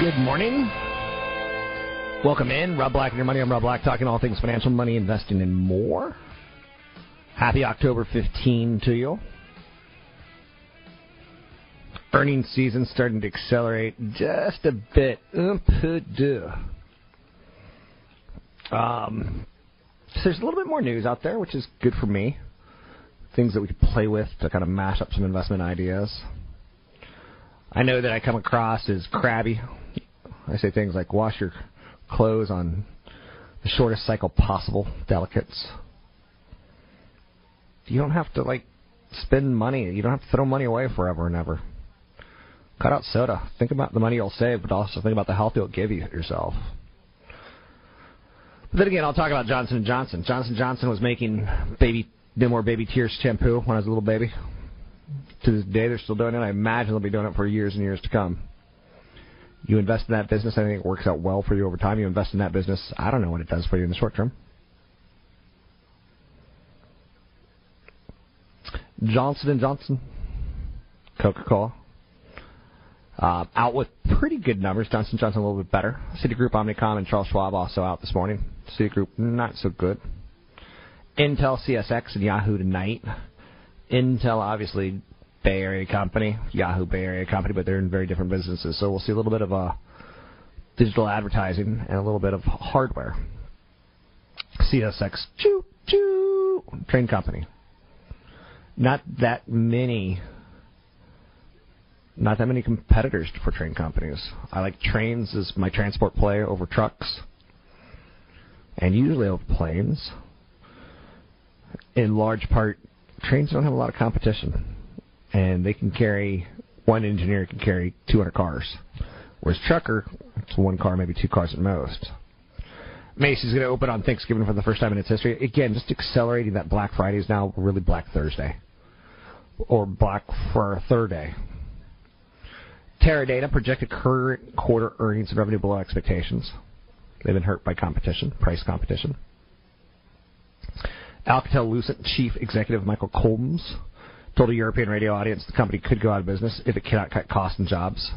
Good morning. Welcome in. Rob Black and your money. I'm Rob Black, talking all things financial, money, investing, and more. Happy October 15 to you. Earnings season starting to accelerate just a bit. Um, so there's a little bit more news out there, which is good for me. Things that we could play with to kind of mash up some investment ideas. I know that I come across as crabby. I say things like wash your clothes on the shortest cycle possible, delicates. You don't have to like spend money. You don't have to throw money away forever and ever. Cut out soda. Think about the money you'll save, but also think about the health you'll give you yourself. But then again, I'll talk about Johnson & Johnson. Johnson Johnson was making baby More Baby Tears shampoo when I was a little baby. To this day, they're still doing it. I imagine they'll be doing it for years and years to come. You invest in that business, I think it works out well for you over time. You invest in that business, I don't know what it does for you in the short term. Johnson & Johnson, Coca-Cola, uh, out with pretty good numbers. Johnson Johnson a little bit better. Citigroup, Omnicom, and Charles Schwab also out this morning. Citigroup not so good. Intel, CSX, and Yahoo tonight. Intel obviously Bay Area company, Yahoo Bay Area company, but they're in very different businesses. So we'll see a little bit of uh, digital advertising and a little bit of hardware. CSX, choo choo, train company. Not that many not that many competitors for train companies. I like trains as my transport play over trucks, and usually over planes. In large part, trains don't have a lot of competition, and they can carry one engineer can carry 200 cars, whereas trucker, it's one car, maybe two cars at most. Macy's going to open on Thanksgiving for the first time in its history. Again, just accelerating that Black Friday is now really Black Thursday or Black for Thursday Teradata projected current quarter earnings and revenue below expectations. They've been hurt by competition, price competition. Alcatel-Lucent chief executive Michael Combes told a European radio audience the company could go out of business if it cannot cut costs and jobs.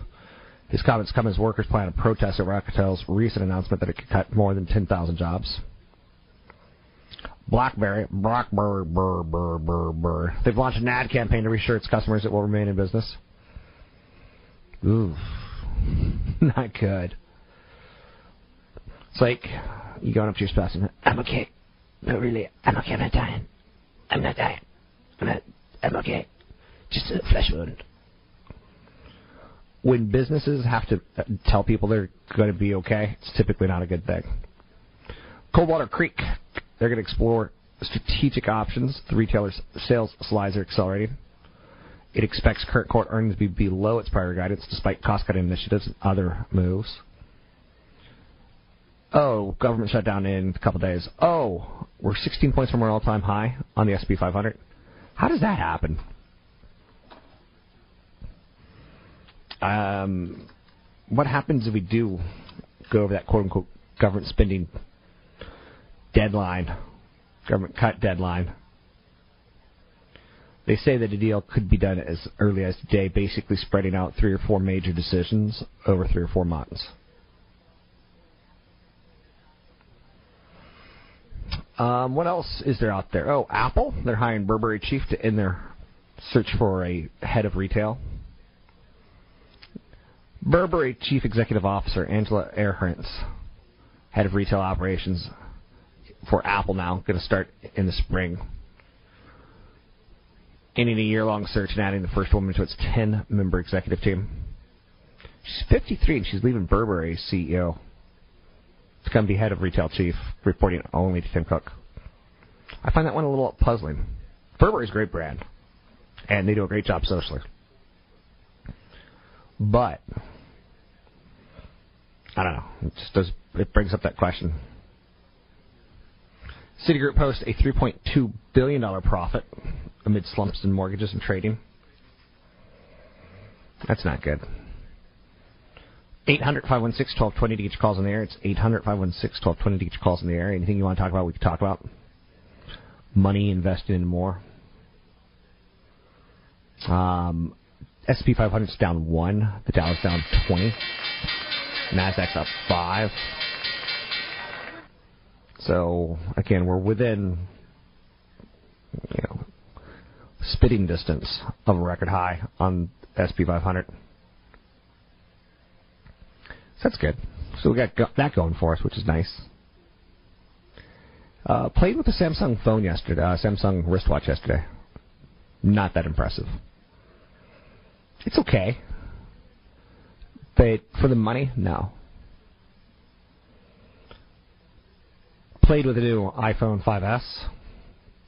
His comments come as workers plan a protest over Alcatel's recent announcement that it could cut more than 10,000 jobs. BlackBerry. They've launched an ad campaign to reassure its customers it will remain in business. Ooh, not good. It's like you going up to your spouse and I'm okay. No, really, I'm okay. I'm not dying. I'm not dying. I'm not. I'm okay. Just a flesh wound. When businesses have to uh, tell people they're going to be okay, it's typically not a good thing. Coldwater Creek, they're going to explore strategic options. The retailer's sales slides are accelerating. It expects current quarter earnings to be below its prior guidance despite cost-cutting initiatives and other moves. Oh, government shutdown in a couple days. Oh, we're 16 points from our all-time high on the S&P 500. How does that happen? Um, what happens if we do go over that quote-unquote government spending deadline, government cut deadline? They say that a deal could be done as early as today, basically spreading out three or four major decisions over three or four months. Um, what else is there out there? Oh, Apple. They're hiring Burberry chief to in their search for a head of retail. Burberry chief executive officer Angela Ahrendts, head of retail operations for Apple now, going to start in the spring ending a year long search and adding the first woman to its 10 member executive team. She's 53 and she's leaving Burberry CEO to come be head of retail chief, reporting only to Tim Cook. I find that one a little puzzling. Burberry's a great brand, and they do a great job socially. But I don't know. It just does. It brings up that question. Citigroup posts a 3.2 billion dollar profit amid slumps in mortgages and trading. That's not good. 800 516 1220 to get your calls in the air. It's 800 516 1220 to get your calls in the air. Anything you want to talk about, we can talk about. Money invested in more. Um, SP 500 is down 1. The Dow is down 20. NASDAQ's up 5. So, again, we're within, you know, spitting distance of a record high on SP 500. That's good. So we got go- that going for us, which is nice. Uh, played with the Samsung phone yesterday, uh, Samsung wristwatch yesterday. Not that impressive. It's okay. But for the money, no. Played with the new iPhone 5S.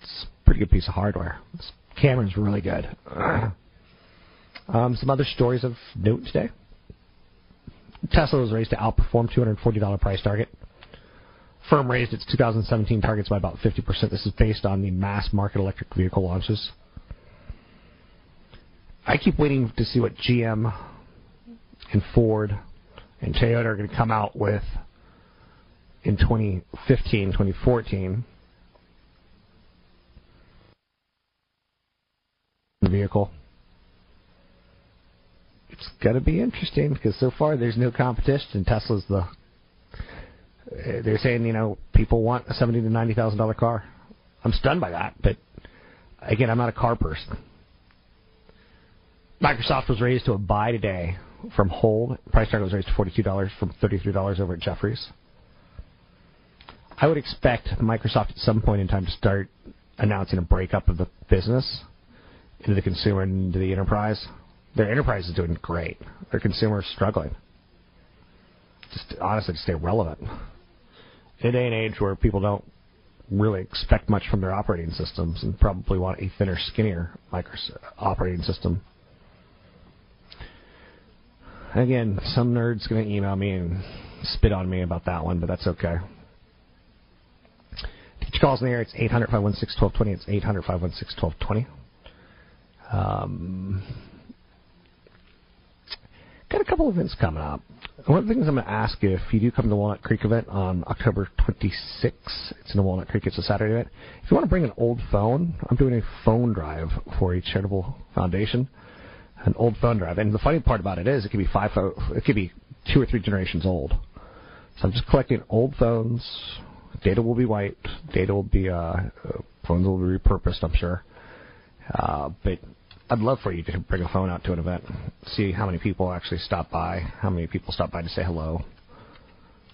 It's a pretty good piece of hardware. This camera's really good. Um, some other stories of note today. Tesla was raised to outperform $240 price target. Firm raised its 2017 targets by about 50%. This is based on the mass market electric vehicle launches. I keep waiting to see what GM and Ford and Toyota are going to come out with in 2015, 2014. The Vehicle. It's going to be interesting because so far there's no competition. Tesla's the. They're saying you know people want a seventy to ninety thousand dollar car. I'm stunned by that, but again, I'm not a car person. Microsoft was raised to a buy today from hold. Price target was raised to $42 from $33 over at Jefferies. I would expect Microsoft at some point in time to start announcing a breakup of the business into the consumer and into the enterprise. Their enterprise is doing great. Their consumer is struggling. Just honestly to stay relevant. In a day and age where people don't really expect much from their operating systems and probably want a thinner, skinnier Microsoft operating system Again, some nerd's going to email me and spit on me about that one, but that's okay. Calls in the air. It's 800 516 1220. It's 800 516 1220. Got a couple events coming up. One of the things I'm going to ask you, if you do come to the Walnut Creek event on October 26th, it's in the Walnut Creek, it's a Saturday event. If you want to bring an old phone, I'm doing a phone drive for a charitable foundation an old phone drive. And the funny part about it is, it could be five, it could be two or three generations old. So I'm just collecting old phones. Data will be wiped. Data will be uh, phones will be repurposed. I'm sure. Uh, but I'd love for you to bring a phone out to an event. See how many people actually stop by. How many people stop by to say hello.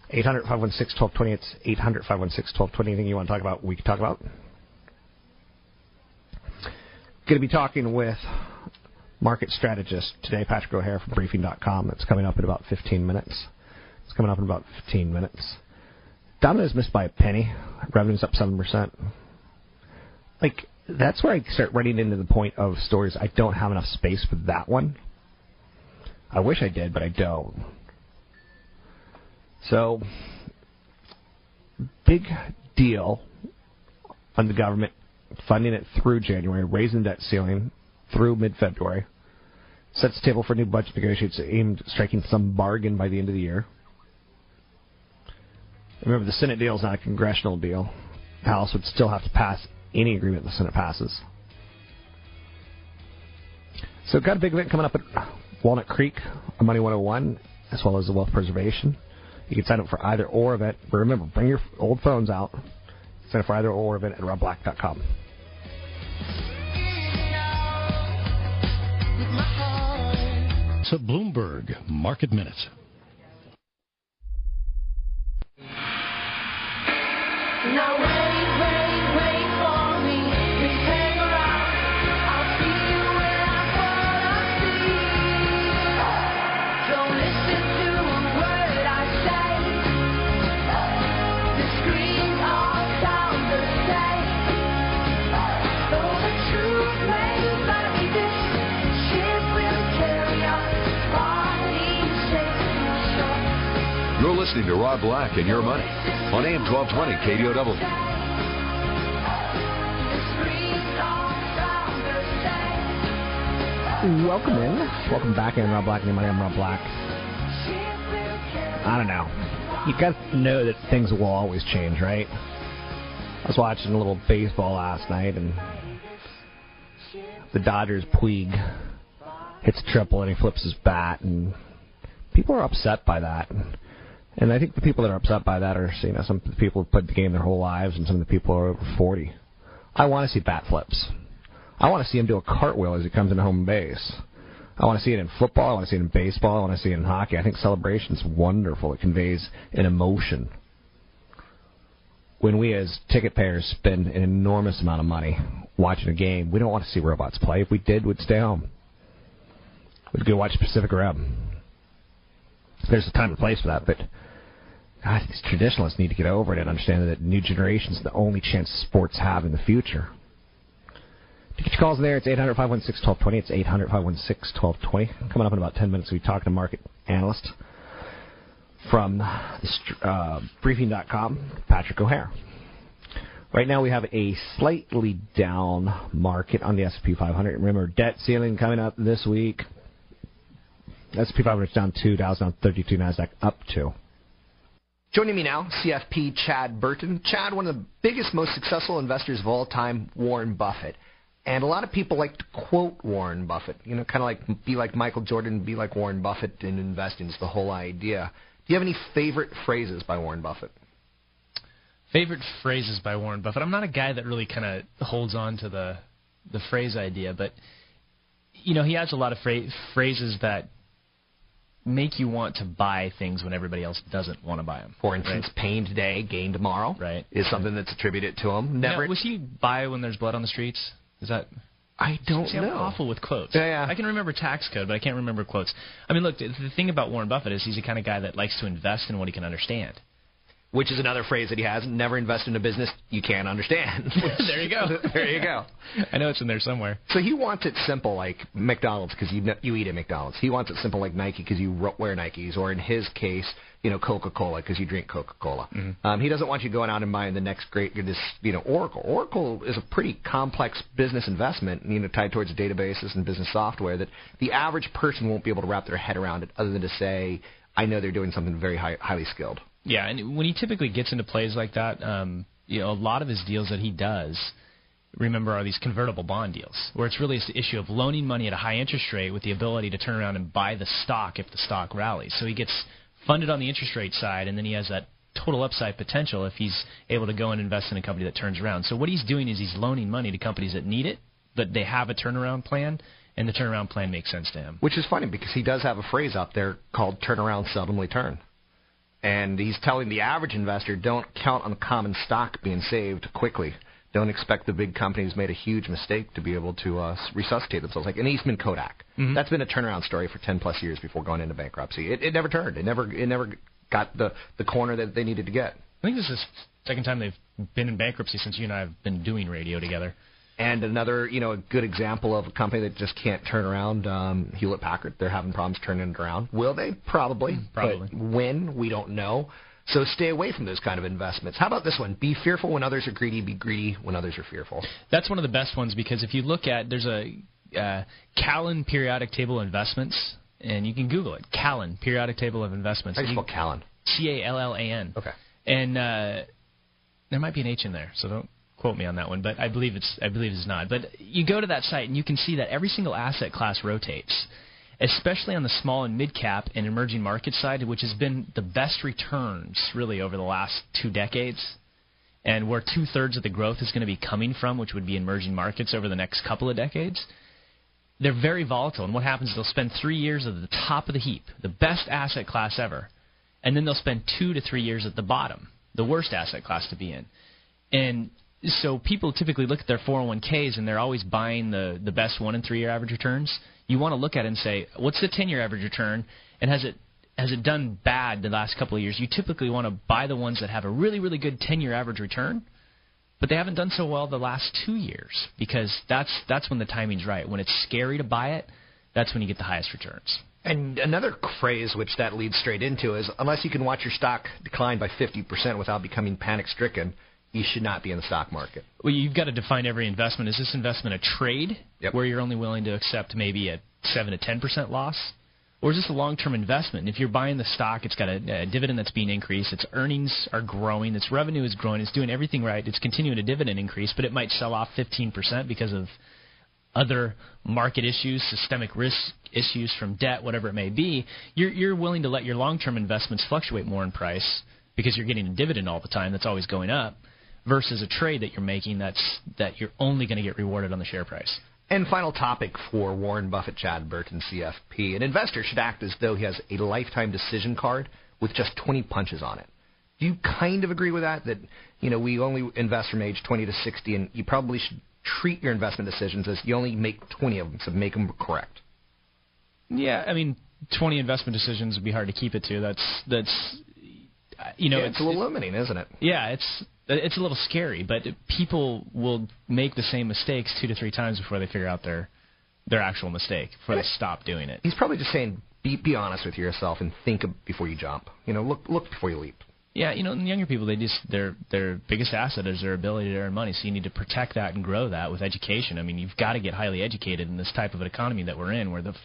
800 516 1220. It's 800 516 1220. Anything you want to talk about, we can talk about. Going to be talking with market strategist today, Patrick O'Hare from Briefing.com. It's coming up in about 15 minutes. It's coming up in about 15 minutes. Domino's missed by a penny. Revenue's up 7%. Like, that's where I start running into the point of stories. I don't have enough space for that one. I wish I did, but I don't. So, big deal on the government funding it through January, raising debt ceiling, through mid-February. Sets the table for new budget negotiations aimed at striking some bargain by the end of the year. Remember, the Senate deal is not a congressional deal. The House would still have to pass any agreement the Senate passes. So, got a big event coming up at Walnut Creek on Money 101, as well as the Wealth Preservation. You can sign up for either or event. But remember, bring your old phones out. Sign up for either or event at robblack.com. to Bloomberg Market Minutes. Now Rob Black and Your Money on AM 1220 KDOW. Welcome in. Welcome back in, Rob Black Money. I'm Rob Black. I don't know. You to know that things will always change, right? I was watching a little baseball last night, and the Dodgers Puig hits a triple and he flips his bat, and people are upset by that. And I think the people that are upset by that are, you know, some people have played the game their whole lives, and some of the people are over 40. I want to see bat flips. I want to see him do a cartwheel as he comes into home base. I want to see it in football. I want to see it in baseball. I want to see it in hockey. I think celebration's wonderful. It conveys an emotion. When we as ticket payers spend an enormous amount of money watching a game, we don't want to see robots play. If we did, we'd stay home. We'd go watch Pacific Rim. There's a time and place for that, but God, these traditionalists need to get over it and understand that new generations are the only chance sports have in the future. To get your calls in there, it's 800 516 1220. It's 800 516 1220. Coming up in about 10 minutes, we talk to market analyst from uh, briefing.com, Patrick O'Hare. Right now, we have a slightly down market on the S&P 500. Remember, debt ceiling coming up this week. S&P 500 is down two, Dow's down 32, Nasdaq up two. Joining me now, CFP Chad Burton. Chad, one of the biggest, most successful investors of all time, Warren Buffett. And a lot of people like to quote Warren Buffett. You know, kind of like be like Michael Jordan, be like Warren Buffett in investing is the whole idea. Do you have any favorite phrases by Warren Buffett? Favorite phrases by Warren Buffett. I'm not a guy that really kind of holds on to the the phrase idea, but you know, he has a lot of phra- phrases that make you want to buy things when everybody else doesn't want to buy them. For instance, right? pain today, gain tomorrow. Right. Is something that's attributed to him. Never. Now, was he buy when there's blood on the streets? Is that? I don't See, know. I'm awful with quotes. Yeah, yeah. I can remember tax code, but I can't remember quotes. I mean, look, the, the thing about Warren Buffett is he's the kind of guy that likes to invest in what he can understand. Which is another phrase that he has: never invest in a business you can't understand. there you go. there you go. I know it's in there somewhere. So he wants it simple, like McDonald's, because you you eat at McDonald's. He wants it simple, like Nike, because you wear Nikes, or in his case, you know, Coca-Cola, because you drink Coca-Cola. Mm-hmm. Um, he doesn't want you going out and buying the next great, this, you know, Oracle. Oracle is a pretty complex business investment, you know, tied towards databases and business software that the average person won't be able to wrap their head around it, other than to say, I know they're doing something very high, highly skilled. Yeah, and when he typically gets into plays like that, um, you know, a lot of his deals that he does, remember, are these convertible bond deals, where it's really the issue of loaning money at a high interest rate with the ability to turn around and buy the stock if the stock rallies. So he gets funded on the interest rate side, and then he has that total upside potential if he's able to go and invest in a company that turns around. So what he's doing is he's loaning money to companies that need it, but they have a turnaround plan, and the turnaround plan makes sense to him. Which is funny because he does have a phrase out there called "turnaround seldomly turn." And he's telling the average investor, don't count on common stock being saved quickly. Don't expect the big companies made a huge mistake to be able to uh, resuscitate themselves, like an Eastman Kodak. Mhm. That's been a turnaround story for 10 plus years before going into bankruptcy. It, it never turned. It never it never got the the corner that they needed to get. I think this is the second time they've been in bankruptcy since you and I have been doing radio together. And another, you know, a good example of a company that just can't turn around, um, Hewlett Packard. They're having problems turning it around. Will they? Probably. Probably. But when? We don't know. So stay away from those kind of investments. How about this one? Be fearful when others are greedy. Be greedy when others are fearful. That's one of the best ones because if you look at there's a uh, Callan periodic table of investments, and you can Google it. Callan periodic table of investments. How do you spell Callan? C A L L A N. Okay. And uh, there might be an H in there, so don't quote me on that one. But I believe it's I believe it's not. But you go to that site and you can see that every single asset class rotates, especially on the small and mid cap and emerging market side, which has been the best returns really over the last two decades. And where two thirds of the growth is going to be coming from, which would be emerging markets over the next couple of decades, they're very volatile. And what happens is they'll spend three years at the top of the heap, the best asset class ever, and then they'll spend two to three years at the bottom, the worst asset class to be in. And so people typically look at their 401ks and they're always buying the, the best one and three year average returns. You want to look at it and say, what's the 10 year average return? And has it has it done bad the last couple of years? You typically want to buy the ones that have a really, really good 10 year average return, but they haven't done so well the last two years because that's that's when the timing's right. When it's scary to buy it, that's when you get the highest returns. And another phrase which that leads straight into is unless you can watch your stock decline by 50% without becoming panic stricken, you should not be in the stock market. Well, you've got to define every investment. Is this investment a trade Yep. where you're only willing to accept maybe a 7 to 10% loss? Or is this a long term investment? And if you're buying the stock, it's got a, a dividend that's being increased, its earnings are growing, its revenue is growing, it's doing everything right, it's continuing a dividend increase, but it might sell off 15% because of other market issues, systemic risk issues from debt, whatever it may be, you're, you're willing to let your long term investments fluctuate more in price because you're getting a dividend all the time that's always going up versus a trade that you're making that's that you're only going to get rewarded on the share price. And final topic for Warren Buffett, Chad Burton, CFP. An investor should act as though he has a lifetime decision card with just 20 punches on it. Do you kind of agree with that? That, you know, we only invest from age 20 to 60, and you probably should treat your investment decisions as you only make 20 of them, so make them correct. Yeah, I mean, 20 investment decisions would be hard to keep it to. That's that's you know, Yeah, it's a little limiting, isn't it? Yeah, it's it's a little scary, but people will make the same mistakes two to three times before they figure out their their actual mistake before they stop doing it. He's probably just saying, be be honest with yourself and think before you jump. You know, look look before you leap. Yeah, you know, and younger people, they just their their biggest asset is their ability to earn money. So you need to protect that and grow that with education. I mean, you've got to get highly educated in this type of an economy that we're in, where the f-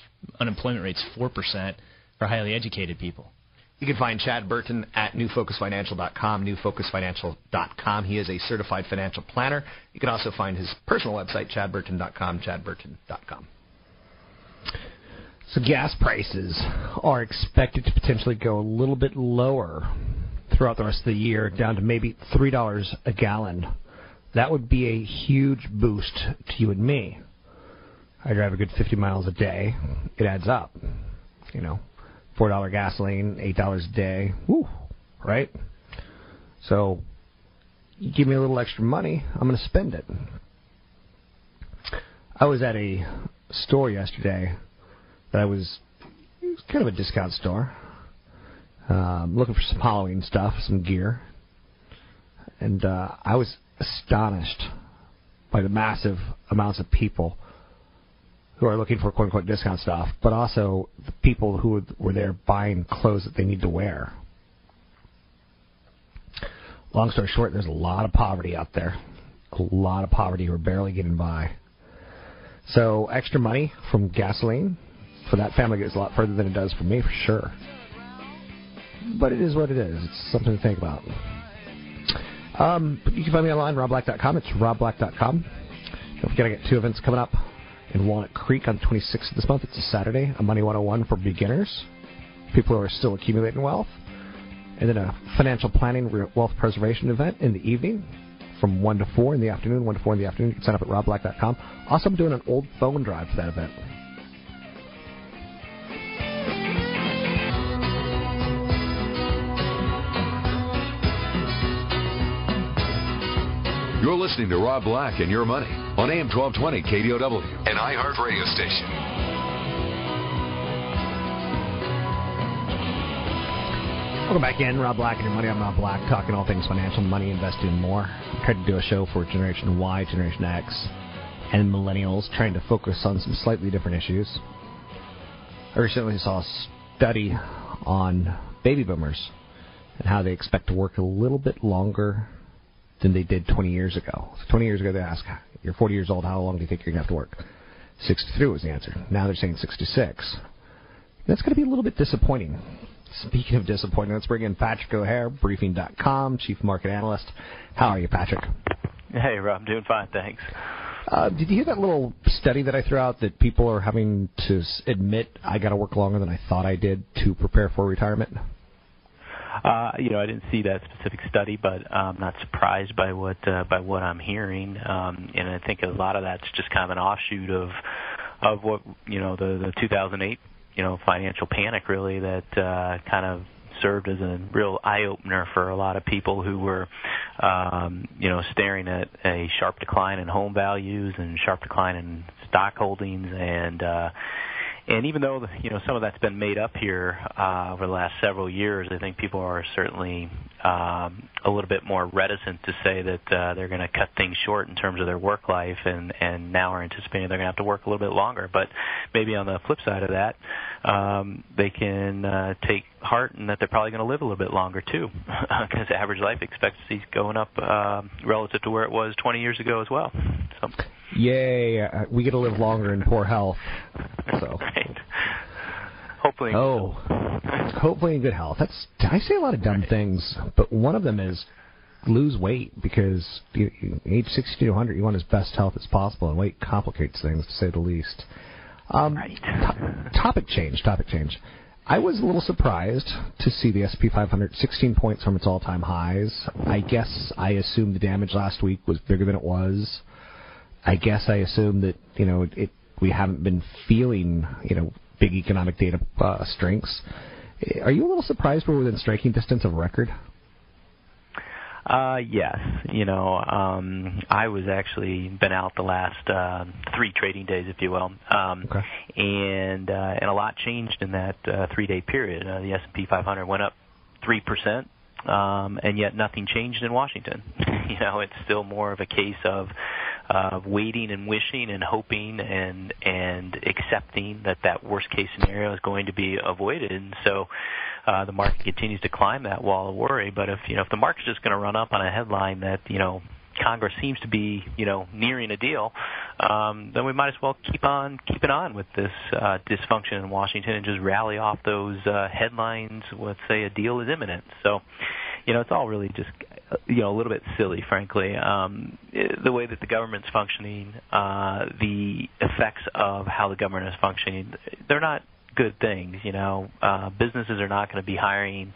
unemployment rate's four percent for highly educated people. You can find Chad Burton at newfocusfinancial.com, newfocusfinancial.com. He is a certified financial planner. You can also find his personal website, chadburton.com, chadburton.com. So gas prices are expected to potentially go a little bit lower throughout the rest of the year, down to maybe three dollars a gallon. That would be a huge boost to you and me. I drive a good 50 miles a day. It adds up. You know, four dollar gasoline, eight dollars a day. Woo, right? So, you give me a little extra money, I'm going to spend it. I was at a store yesterday that I was, it was kind of a discount store, um, looking for some Halloween stuff, some gear, and uh, I was astonished by the massive amounts of people who are looking for quote unquote discount stuff, but also the people who were there buying clothes that they need to wear. Long story short, there's a lot of poverty out there. A lot of poverty who are barely getting by. So extra money from gasoline for that family goes a lot further than it does for me, for sure. But it is what it is. It's something to think about. Um, you can find me online, robblack.com. It's robblack.com. Don't forget, I got two events coming up in Walnut Creek on the 26th of this month. It's a Saturday, a Money 101 for beginners, people who are still accumulating wealth, and then a financial planning, wealth preservation event in the evening from 1 to 4 in the afternoon. 1 to 4 in the afternoon. You can sign up at robblack.com. Also, I'm doing an old phone drive for that event. You're listening to Rob Black and Your Money on AM 1220 KDOW, an iHeart radio station. Welcome back in, Rob Black and your money. I'm Rob Black, talking all things financial, money, investing, and more. I tried to do a show for Generation Y, Generation X, and Millennials, trying to focus on some slightly different issues. I recently saw a study on baby boomers and how they expect to work a little bit longer than they did 20 years ago. So 20 years ago, they asked, "You're 40 years old. How long do you think you're going to have to work?" 63 was the answer. Now they're saying 66. That's going to be a little bit disappointing. Speaking of disappointing, let's bring in Patrick O'Hare, Briefing.com, Chief Market Analyst. How are you, Patrick? Hey, Rob, doing fine, thanks. Uh, did you hear that little study that I threw out that people are having to admit I got to work longer than I thought I did to prepare for retirement? Uh, you know, I didn't see that specific study, but I'm not surprised by what uh, by what I'm hearing, um, and I think a lot of that's just kind of an offshoot of of what you know the the 2008 you know financial panic really that uh, kind of served as a real eye opener for a lot of people who were um, you know staring at a sharp decline in home values and sharp decline in stock holdings and uh and even though you know some of that's been made up here uh, over the last several years, I think people are certainly um, a little bit more reticent to say that uh, they're going to cut things short in terms of their work life, and and now are anticipating they're going to have to work a little bit longer. But maybe on the flip side of that, um, they can uh, take heart in that they're probably going to live a little bit longer too, because average life expectancy is going up uh, relative to where it was 20 years ago as well. So. Yay! Uh, we get to live longer in poor health. So. right. Hopefully. Oh, hopefully in good health. That's I say a lot of dumb right. things, but one of them is lose weight because you, you, age 60 to 100, you want as best health as possible, and weight complicates things to say the least. Um, right. to- topic change. Topic change. I was a little surprised to see the SP 500 16 points from its all-time highs. I guess I assumed the damage last week was bigger than it was. I guess I assume that you know it. We haven't been feeling you know big economic data uh, strengths. Are you a little surprised we're within striking distance of record? Uh, yes. You know, um, I was actually been out the last uh, three trading days, if you will, um, okay. and uh, and a lot changed in that uh, three day period. Uh, the S and P 500 went up three percent um, and yet nothing changed in Washington. you know, it's still more of a case of uh, waiting and wishing and hoping and and accepting that that worst case scenario is going to be avoided. And so uh, the market continues to climb that wall of worry. But if you know if the market's just going to run up on a headline that you know Congress seems to be, you know, nearing a deal, um, then we might as well keep on keeping on with this uh, dysfunction in Washington and just rally off those uh, headlines. Let's say a deal is imminent. So, you know, it's all really just, you know, a little bit silly, frankly. Um, the way that the government's functioning, uh, the effects of how the government is functioning, they're not good things. You know, uh, businesses are not going to be hiring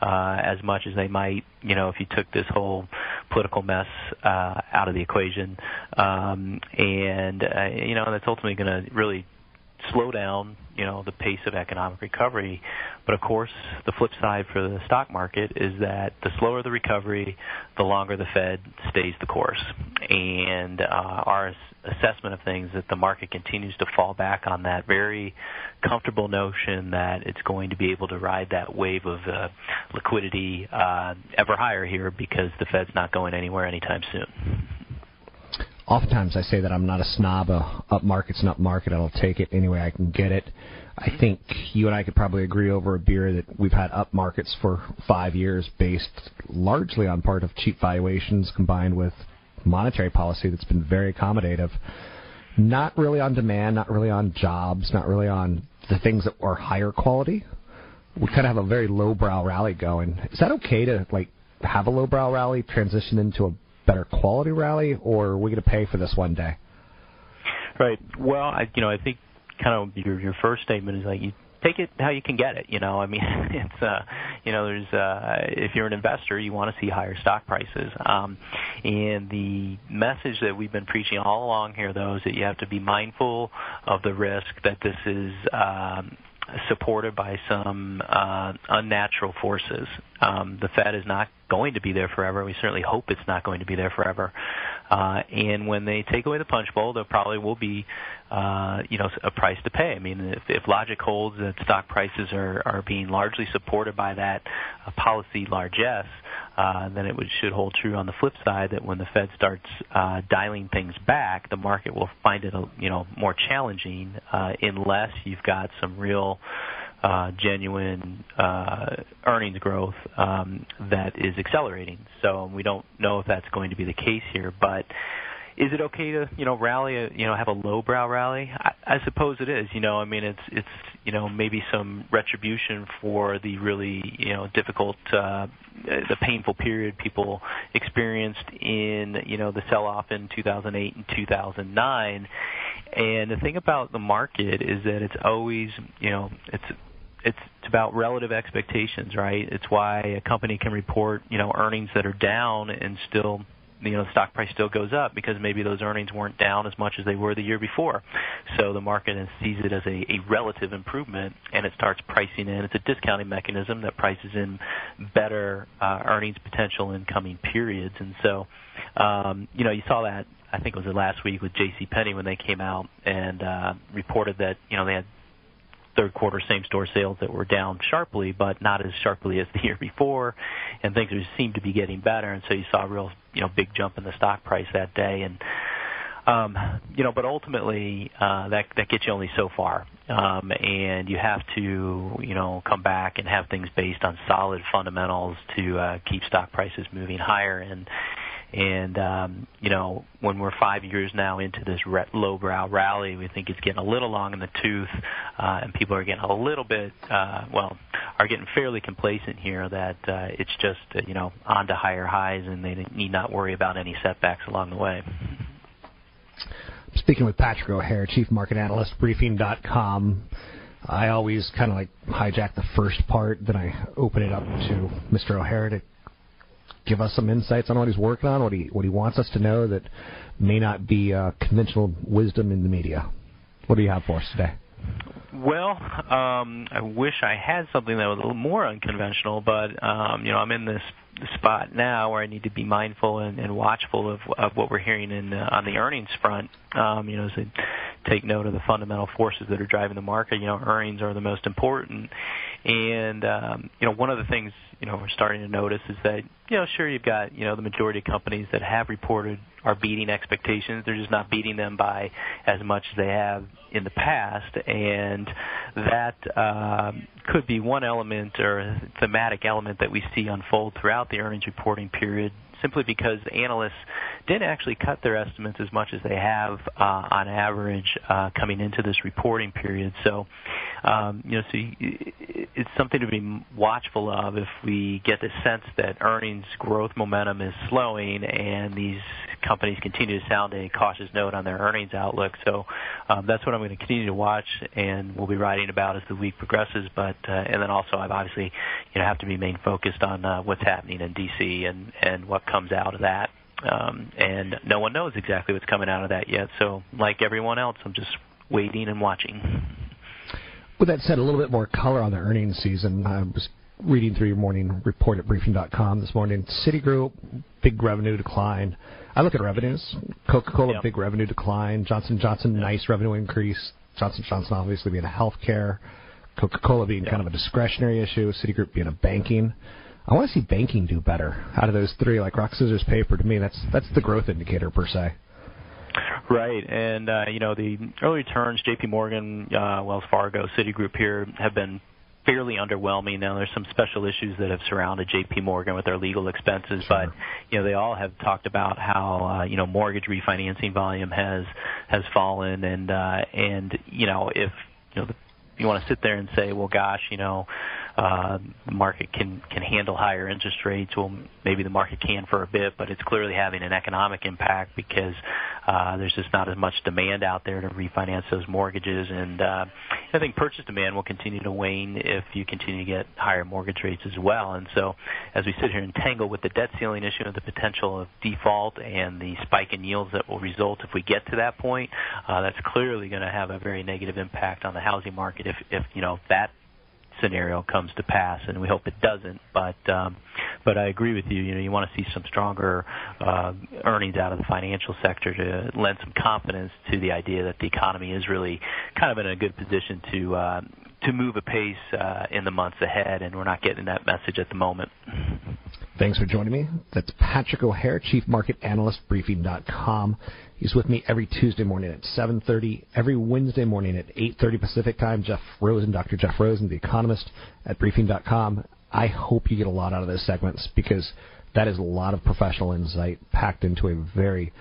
uh, as much as they might, you know, if you took this whole political mess uh, out of the equation. Um, and uh, you know, that's ultimately going to really slow down, you know, the pace of economic recovery. But of course, the flip side for the stock market is that the slower the recovery, the longer the Fed stays the course. And uh, our assessment of things that the market continues to fall back on that very comfortable notion that it's going to be able to ride that wave of uh, liquidity uh, ever higher here because the Fed's not going anywhere anytime soon oftentimes I say that I'm not a snob. Uh, up market's up market. I'll take it any way I can get it. I think you and I could probably agree over a beer that we've had up markets for five years based largely on part of cheap valuations combined with monetary policy that's been very accommodative. Not really on demand, not really on jobs, not really on the things that are higher quality. We kind of have a very lowbrow rally going. Is that okay to like have a lowbrow rally transition into a better quality rally, or are we going to pay for this one day? Right. Well, I you know I think kind of your your first statement is like you take it how you can get it. You know, I mean, it's uh, you know, there's uh, if you're an investor, you want to see higher stock prices. Um, and the message that we've been preaching all along here, though, is that you have to be mindful of the risk that this is. Um, supported by some uh, unnatural forces. Um, the Fed is not going to be there forever. We certainly hope it's not going to be there forever. Uh, and when they take away the punch bowl, there probably will be, uh, you know, a price to pay. I mean, if, if logic holds that stock prices are, are being largely supported by that uh, policy largesse, uh, then it would, should hold true on the flip side that when the Fed starts uh, dialing things back, the market will find it, you know, more challenging uh, unless you've got some real genuine uh, earnings growth um, that is accelerating. So we don't know if that's going to be the case here, but is it okay to you know rally know have a lowbrow rally I, suppose it is you know i mean it's it's you know maybe some retribution for the really you know difficult uh the painful period people experienced in you know the sell off in 2008 and 2009 and the thing about the market is that it's always you know it's it's about relative expectations, right? It's why a company can report, you know, earnings that are down and still you know the stock price still goes up because maybe those earnings weren't down as much as they were the year before. So the market sees it as a, a relative improvement, and it starts pricing in. It's a discounting mechanism that prices in better uh, earnings potential in coming periods. And so, um, you know, you saw that I think it was last week with J.C. Penney when they came out and uh, reported that you know they had third quarter same store sales that were down sharply, but not as sharply as the year before, and things seemed to be getting better, and so you saw a real you know big jump in the stock price that day, and um, you know, but ultimately uh, that that gets you only so far, um, and you have to you know come back and have things based on solid fundamentals to uh, keep stock prices moving higher. And and um, you know, when we're five years now into this re- lowbrow rally, we think it's getting a little long in the tooth, uh, and people are getting a little bit, uh, well, are getting fairly complacent here. That uh, it's just uh, you know on to higher highs, and they need not worry about any setbacks along the way. Speaking with Patrick O'Hare, Chief Market Analyst, Briefing.com. I always kind of like hijack the first part, then I open it up to Mr. O'Hare to give us some insights on what he's working on, what he what he wants us to know that may not be uh, conventional wisdom in the media. What do you have for us today? Well, um, I wish I had something that was a little more unconventional, but um, you know, I'm in this spot now where I need to be mindful and, and watchful of, of what we're hearing in uh, on the earnings front. Um, you know, so take note of the fundamental forces that are driving the market. You know, earnings are the most important, and um, you know, one of the things you know we're starting to notice is that you know, sure you've got you know the majority of companies that have reported are beating expectations. They're just not beating them by as much as they have in the past, and that um, could be one element or thematic element that we see unfold throughout the earnings reporting period simply because analysts didn't actually cut their estimates as much as they have uh, on average uh, coming into this reporting period. So, um, you know, so it's something to be watchful of if we get the sense that earnings growth momentum is slowing and these companies continue to sound a cautious note on their earnings outlook. So um, that's what I'm going to continue to watch, and we'll be writing about as the week progresses. But uh, and then also, I've obviously you know have to be main focused on uh, what's happening in D.C. and and what comes out of that. Um, and no one knows exactly what's coming out of that yet. So, like everyone else, I'm just waiting and watching. With that said, a little bit more color on the earnings season. I was reading through your morning report at briefing.com this morning. Citigroup, big revenue decline. I look at revenues. Coca-Cola, yep. big revenue decline. Johnson Johnson, yep. nice revenue increase. Johnson Johnson obviously being a healthcare. Coca-Cola being yep. kind of a discretionary issue. Citigroup being a banking. I want to see banking do better out of those three, like rock scissors paper. To me, that's that's the growth indicator per se. Right, and uh, you know the early returns, J.P. Morgan, uh, Wells Fargo, Citigroup here have been fairly underwhelming. Now there's some special issues that have surrounded J.P. Morgan with their legal expenses, sure. but you know they all have talked about how uh, you know mortgage refinancing volume has has fallen, and uh, and you know if you know the, you want to sit there and say, well, gosh, you know uh, the market can can handle higher interest rates. Well, maybe the market can for a bit, but it's clearly having an economic impact because uh, there's just not as much demand out there to refinance those mortgages, and uh, I think purchase demand will continue to wane if you continue to get higher mortgage rates as well. And so, as we sit here and tangle with the debt ceiling issue and the potential of default and the spike in yields that will result if we get to that point, uh, that's clearly going to have a very negative impact on the housing market if, if you know that scenario comes to pass, and we hope it doesn't. But um, but I agree with you. You know, you want to see some stronger uh, earnings out of the financial sector to lend some confidence to the idea that the economy is really kind of in a good position to uh, to move a pace uh, in the months ahead, and we're not getting that message at the moment. Thanks for joining me. That's Patrick O'Hare, Chief Market Analyst, Briefing.com. He's with me every Tuesday morning at 7.30, every Wednesday morning at 8.30 Pacific Time. Jeff Rosen, Dr. Jeff Rosen, the economist at Briefing.com. I hope you get a lot out of those segments because that is a lot of professional insight packed into a very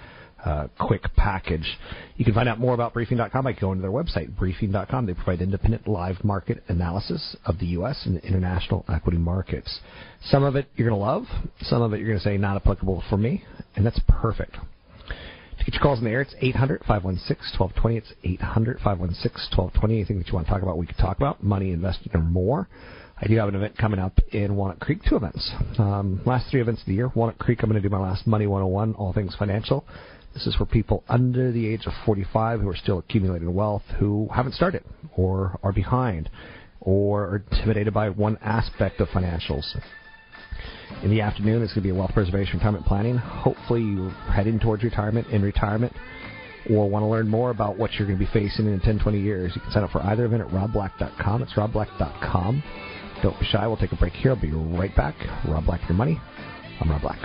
uh, quick package. You can find out more about Briefing.com by going to their website, Briefing.com. They provide independent live market analysis of the U.S. and international equity markets. Some of it you're going to love, some of it you're going to say not applicable for me, and that's perfect. To get your calls in the air, it's 800 516 1220. It's 800 516 1220. Anything that you want to talk about, we can talk about. Money, investing, or more. I do have an event coming up in Walnut Creek, two events. Um, last three events of the year. Walnut Creek, I'm going to do my last Money 101, all things financial. This is for people under the age of 45 who are still accumulating wealth, who haven't started, or are behind, or are intimidated by one aspect of financials. In the afternoon, it's going to be wealth preservation retirement planning. Hopefully, you're heading towards retirement, in retirement, or want to learn more about what you're going to be facing in 10, 20 years, you can sign up for either event at robblack.com. It's robblack.com. Don't be shy. We'll take a break here. I'll be right back. Rob Black, your money. I'm Rob Black.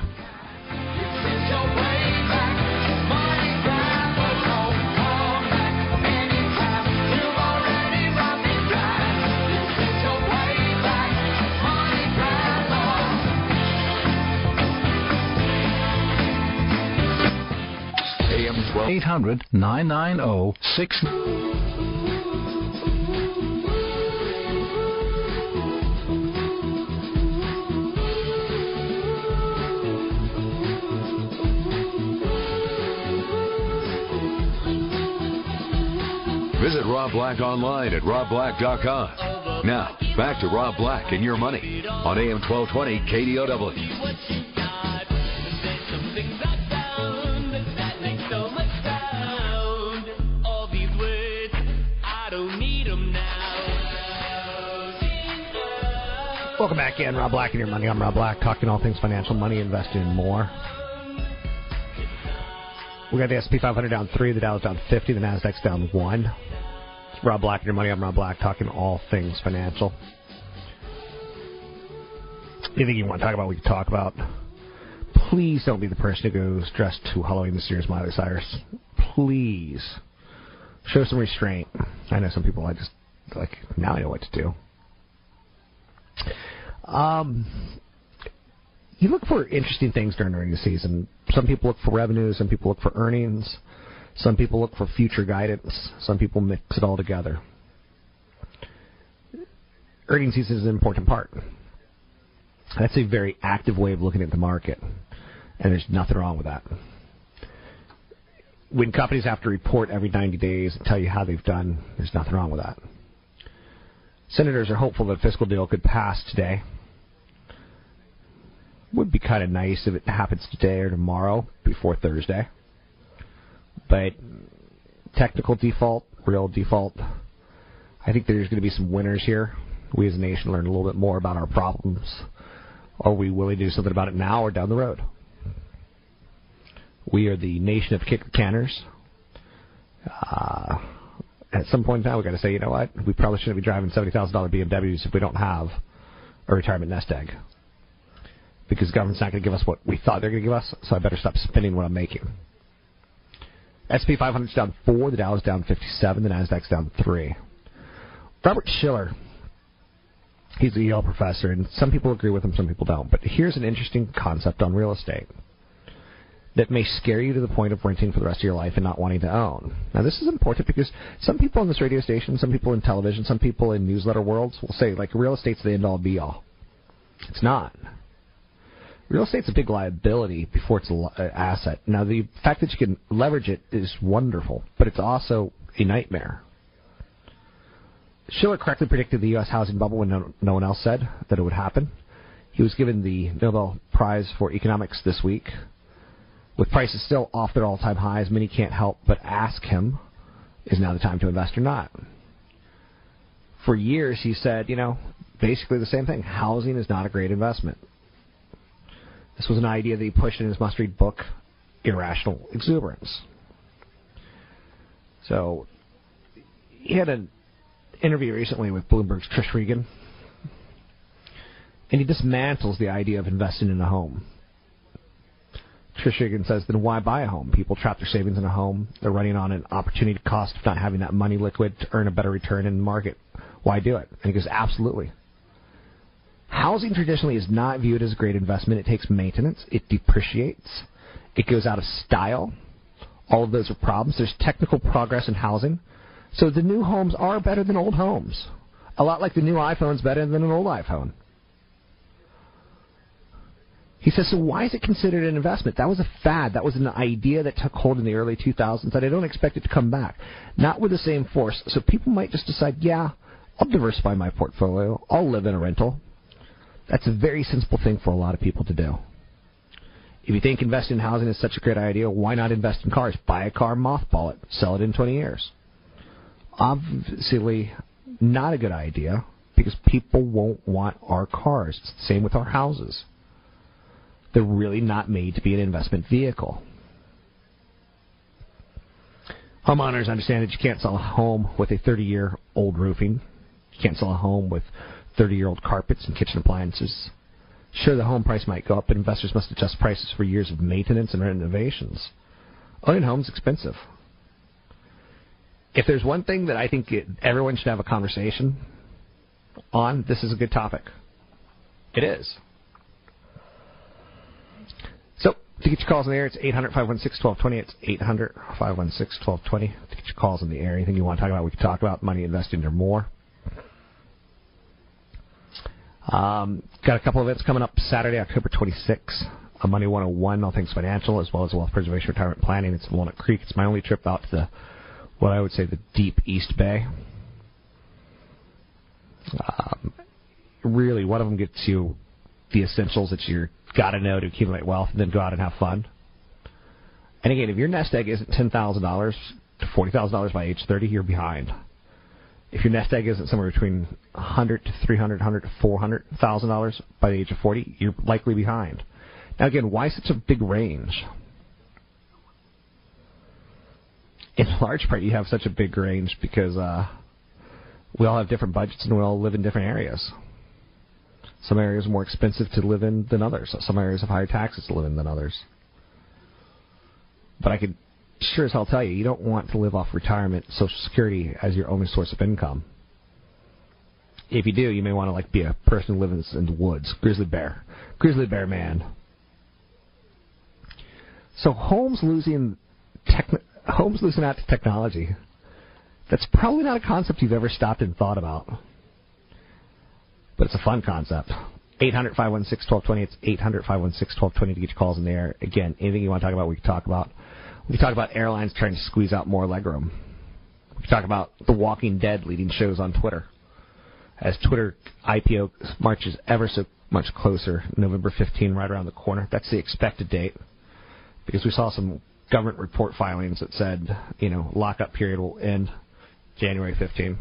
12. 800 990 6. Visit Rob Black online at robblack.com. Now, back to Rob Black and your money on AM 1220 KDOW. Welcome back in, Rob Black and your money. I'm Rob Black, talking all things financial, money, investing, and more. We got the SP 500 down three, the Dow's down 50, the Nasdaq's down one. It's Rob Black and your money. I'm Rob Black, talking all things financial. Anything you want to talk about, we can talk about. Please don't be the person who goes dressed to Halloween this year as Miley Cyrus. Please show some restraint. I know some people. I just like now I know what to do. Um, you look for interesting things during earnings season. Some people look for revenue, some people look for earnings, some people look for future guidance, some people mix it all together. Earnings season is an important part. That's a very active way of looking at the market, and there's nothing wrong with that. When companies have to report every 90 days and tell you how they've done, there's nothing wrong with that. Senators are hopeful that a fiscal deal could pass today. Would be kind of nice if it happens today or tomorrow before Thursday. But technical default, real default, I think there's going to be some winners here. We as a nation learn a little bit more about our problems. Are we willing to do something about it now or down the road? We are the nation of kick canners. Uh, at some point in time, we've got to say, you know what? We probably shouldn't be driving $70,000 BMWs if we don't have a retirement nest egg. Because the government's not going to give us what we thought they're going to give us, so I better stop spending what I'm making. SP 500's down 4, the Dow's down 57, the Nasdaq's down 3. Robert Shiller, he's a Yale professor, and some people agree with him, some people don't. But here's an interesting concept on real estate that may scare you to the point of renting for the rest of your life and not wanting to own. Now, this is important because some people on this radio station, some people in television, some people in newsletter worlds will say, like, real estate's the end all be all. It's not. Real estate's a big liability before it's an asset. Now, the fact that you can leverage it is wonderful, but it's also a nightmare. Shiller correctly predicted the U.S. housing bubble when no, no one else said that it would happen. He was given the Nobel Prize for Economics this week. With prices still off their all time highs, many can't help but ask him, is now the time to invest or not? For years, he said, you know, basically the same thing. Housing is not a great investment. This was an idea that he pushed in his must read book, Irrational Exuberance. So, he had an interview recently with Bloomberg's Trish Regan, and he dismantles the idea of investing in a home. Trish Regan says, then why buy a home? People trap their savings in a home. They're running on an opportunity cost of not having that money liquid to earn a better return in the market. Why do it? And he goes, absolutely. Housing traditionally is not viewed as a great investment. It takes maintenance. It depreciates. It goes out of style. All of those are problems. There's technical progress in housing. So the new homes are better than old homes. A lot like the new iPhone's better than an old iPhone. He says, so why is it considered an investment? That was a fad. That was an idea that took hold in the early 2000s, and I don't expect it to come back. Not with the same force. So people might just decide, yeah, I'll diversify my portfolio. I'll live in a rental. That's a very sensible thing for a lot of people to do. If you think investing in housing is such a great idea, why not invest in cars? Buy a car, mothball it, sell it in 20 years. Obviously, not a good idea because people won't want our cars. It's the same with our houses. They're really not made to be an investment vehicle. Homeowners understand that you can't sell a home with a 30 year old roofing. You can't sell a home with 30 year old carpets and kitchen appliances. Sure, the home price might go up, but investors must adjust prices for years of maintenance and renovations. Owning a home is expensive. If there's one thing that I think it, everyone should have a conversation on, this is a good topic. It is. So, to get your calls in the air, it's 800 516 1220. It's 800 516 1220. To get your calls in the air, anything you want to talk about, we can talk about money investing or more. Um, got a couple events coming up Saturday, October 26th. A Money 101, all things financial, as well as wealth preservation retirement planning. It's in Walnut Creek. It's my only trip out to the, what I would say, the deep East Bay. Um, really, one of them gets you the essentials that you got to know to accumulate wealth, and then go out and have fun. And again, if your nest egg isn't ten thousand dollars to forty thousand dollars by age thirty, you're behind. If your nest egg isn't somewhere between hundred to three hundred, hundred to four hundred thousand dollars by the age of forty, you're likely behind. Now again, why such a big range? In large part, you have such a big range because uh, we all have different budgets and we all live in different areas. Some areas are more expensive to live in than others. Some areas have higher taxes to live in than others. But I could sure as hell tell you, you don't want to live off retirement Social Security as your only source of income. If you do, you may want to like be a person living in the woods, grizzly bear, grizzly bear man. So Homes losing techn- Homes losing out to technology. That's probably not a concept you've ever stopped and thought about. But it's a fun concept. 800 516 1220. It's 800 516 1220 to get your calls in there. Again, anything you want to talk about, we can talk about. We can talk about airlines trying to squeeze out more legroom. We can talk about The Walking Dead leading shows on Twitter. As Twitter IPO marches ever so much closer, November 15, right around the corner. That's the expected date. Because we saw some government report filings that said, you know, lockup period will end January 15.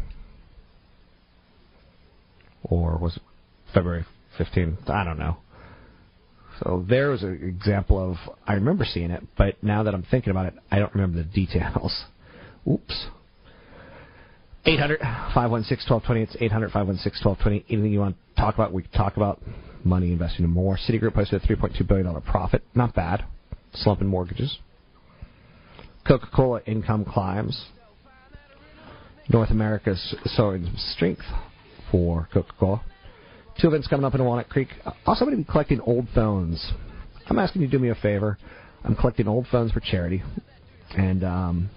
Or was it February 15? I don't know. So there was an example of I remember seeing it, but now that I'm thinking about it, I don't remember the details. Oops. 800 516 1220. It's 800 516 1220. Anything you want to talk about, we can talk about. Money investing in more. Citigroup posted a $3.2 billion profit. Not bad. Slump in mortgages. Coca Cola income climbs. North America's soaring strength for Coca Cola. Two events coming up in Walnut Creek. Also, I'm going to be collecting old phones. I'm asking you to do me a favor. I'm collecting old phones for charity, and um,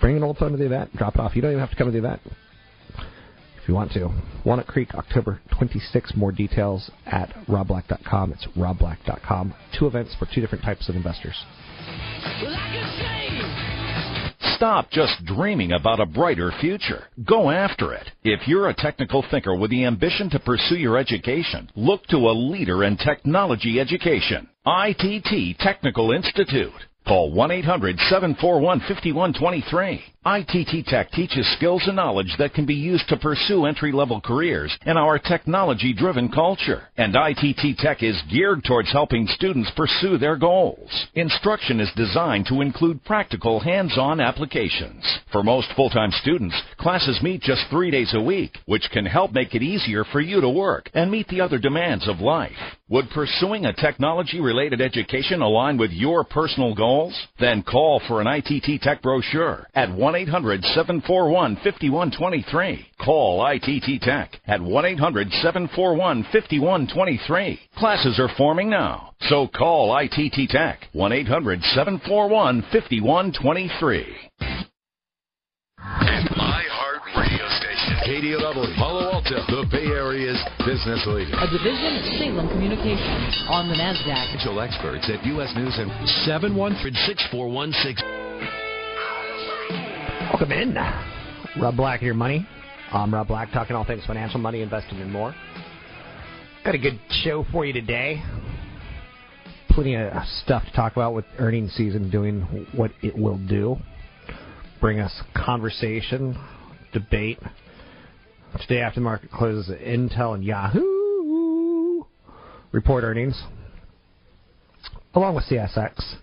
bring an old phone to the event. Drop it off. You don't even have to come to the event if you want to. Walnut Creek, October 26. More details at robblack.com. It's robblack.com. Two events for two different types of investors. Stop just dreaming about a brighter future. Go after it. If you're a technical thinker with the ambition to pursue your education, look to a leader in technology education. ITT Technical Institute. Call 1-800-741-5123. ITT Tech teaches skills and knowledge that can be used to pursue entry-level careers in our technology-driven culture. And ITT Tech is geared towards helping students pursue their goals. Instruction is designed to include practical hands-on applications. For most full-time students, classes meet just three days a week, which can help make it easier for you to work and meet the other demands of life. Would pursuing a technology-related education align with your personal goals? Then call for an ITT Tech brochure at 1-800-741-5123. Call ITT Tech at 1-800-741-5123. Classes are forming now, so call ITT Tech 1-800-741-5123. My Heart Radio Station. KDOW, Palo Alto, the Bay Area's business leader. A division of Salem Communications on the NASDAQ. Financial experts at U.S. News and 713-6416. Welcome in. Rob Black your money. I'm Rob Black, talking all things financial, money, investing, and more. Got a good show for you today. Plenty of stuff to talk about with earnings season doing what it will do. Bring us conversation, debate. Today after the market closes, Intel and Yahoo report earnings, along with CSX.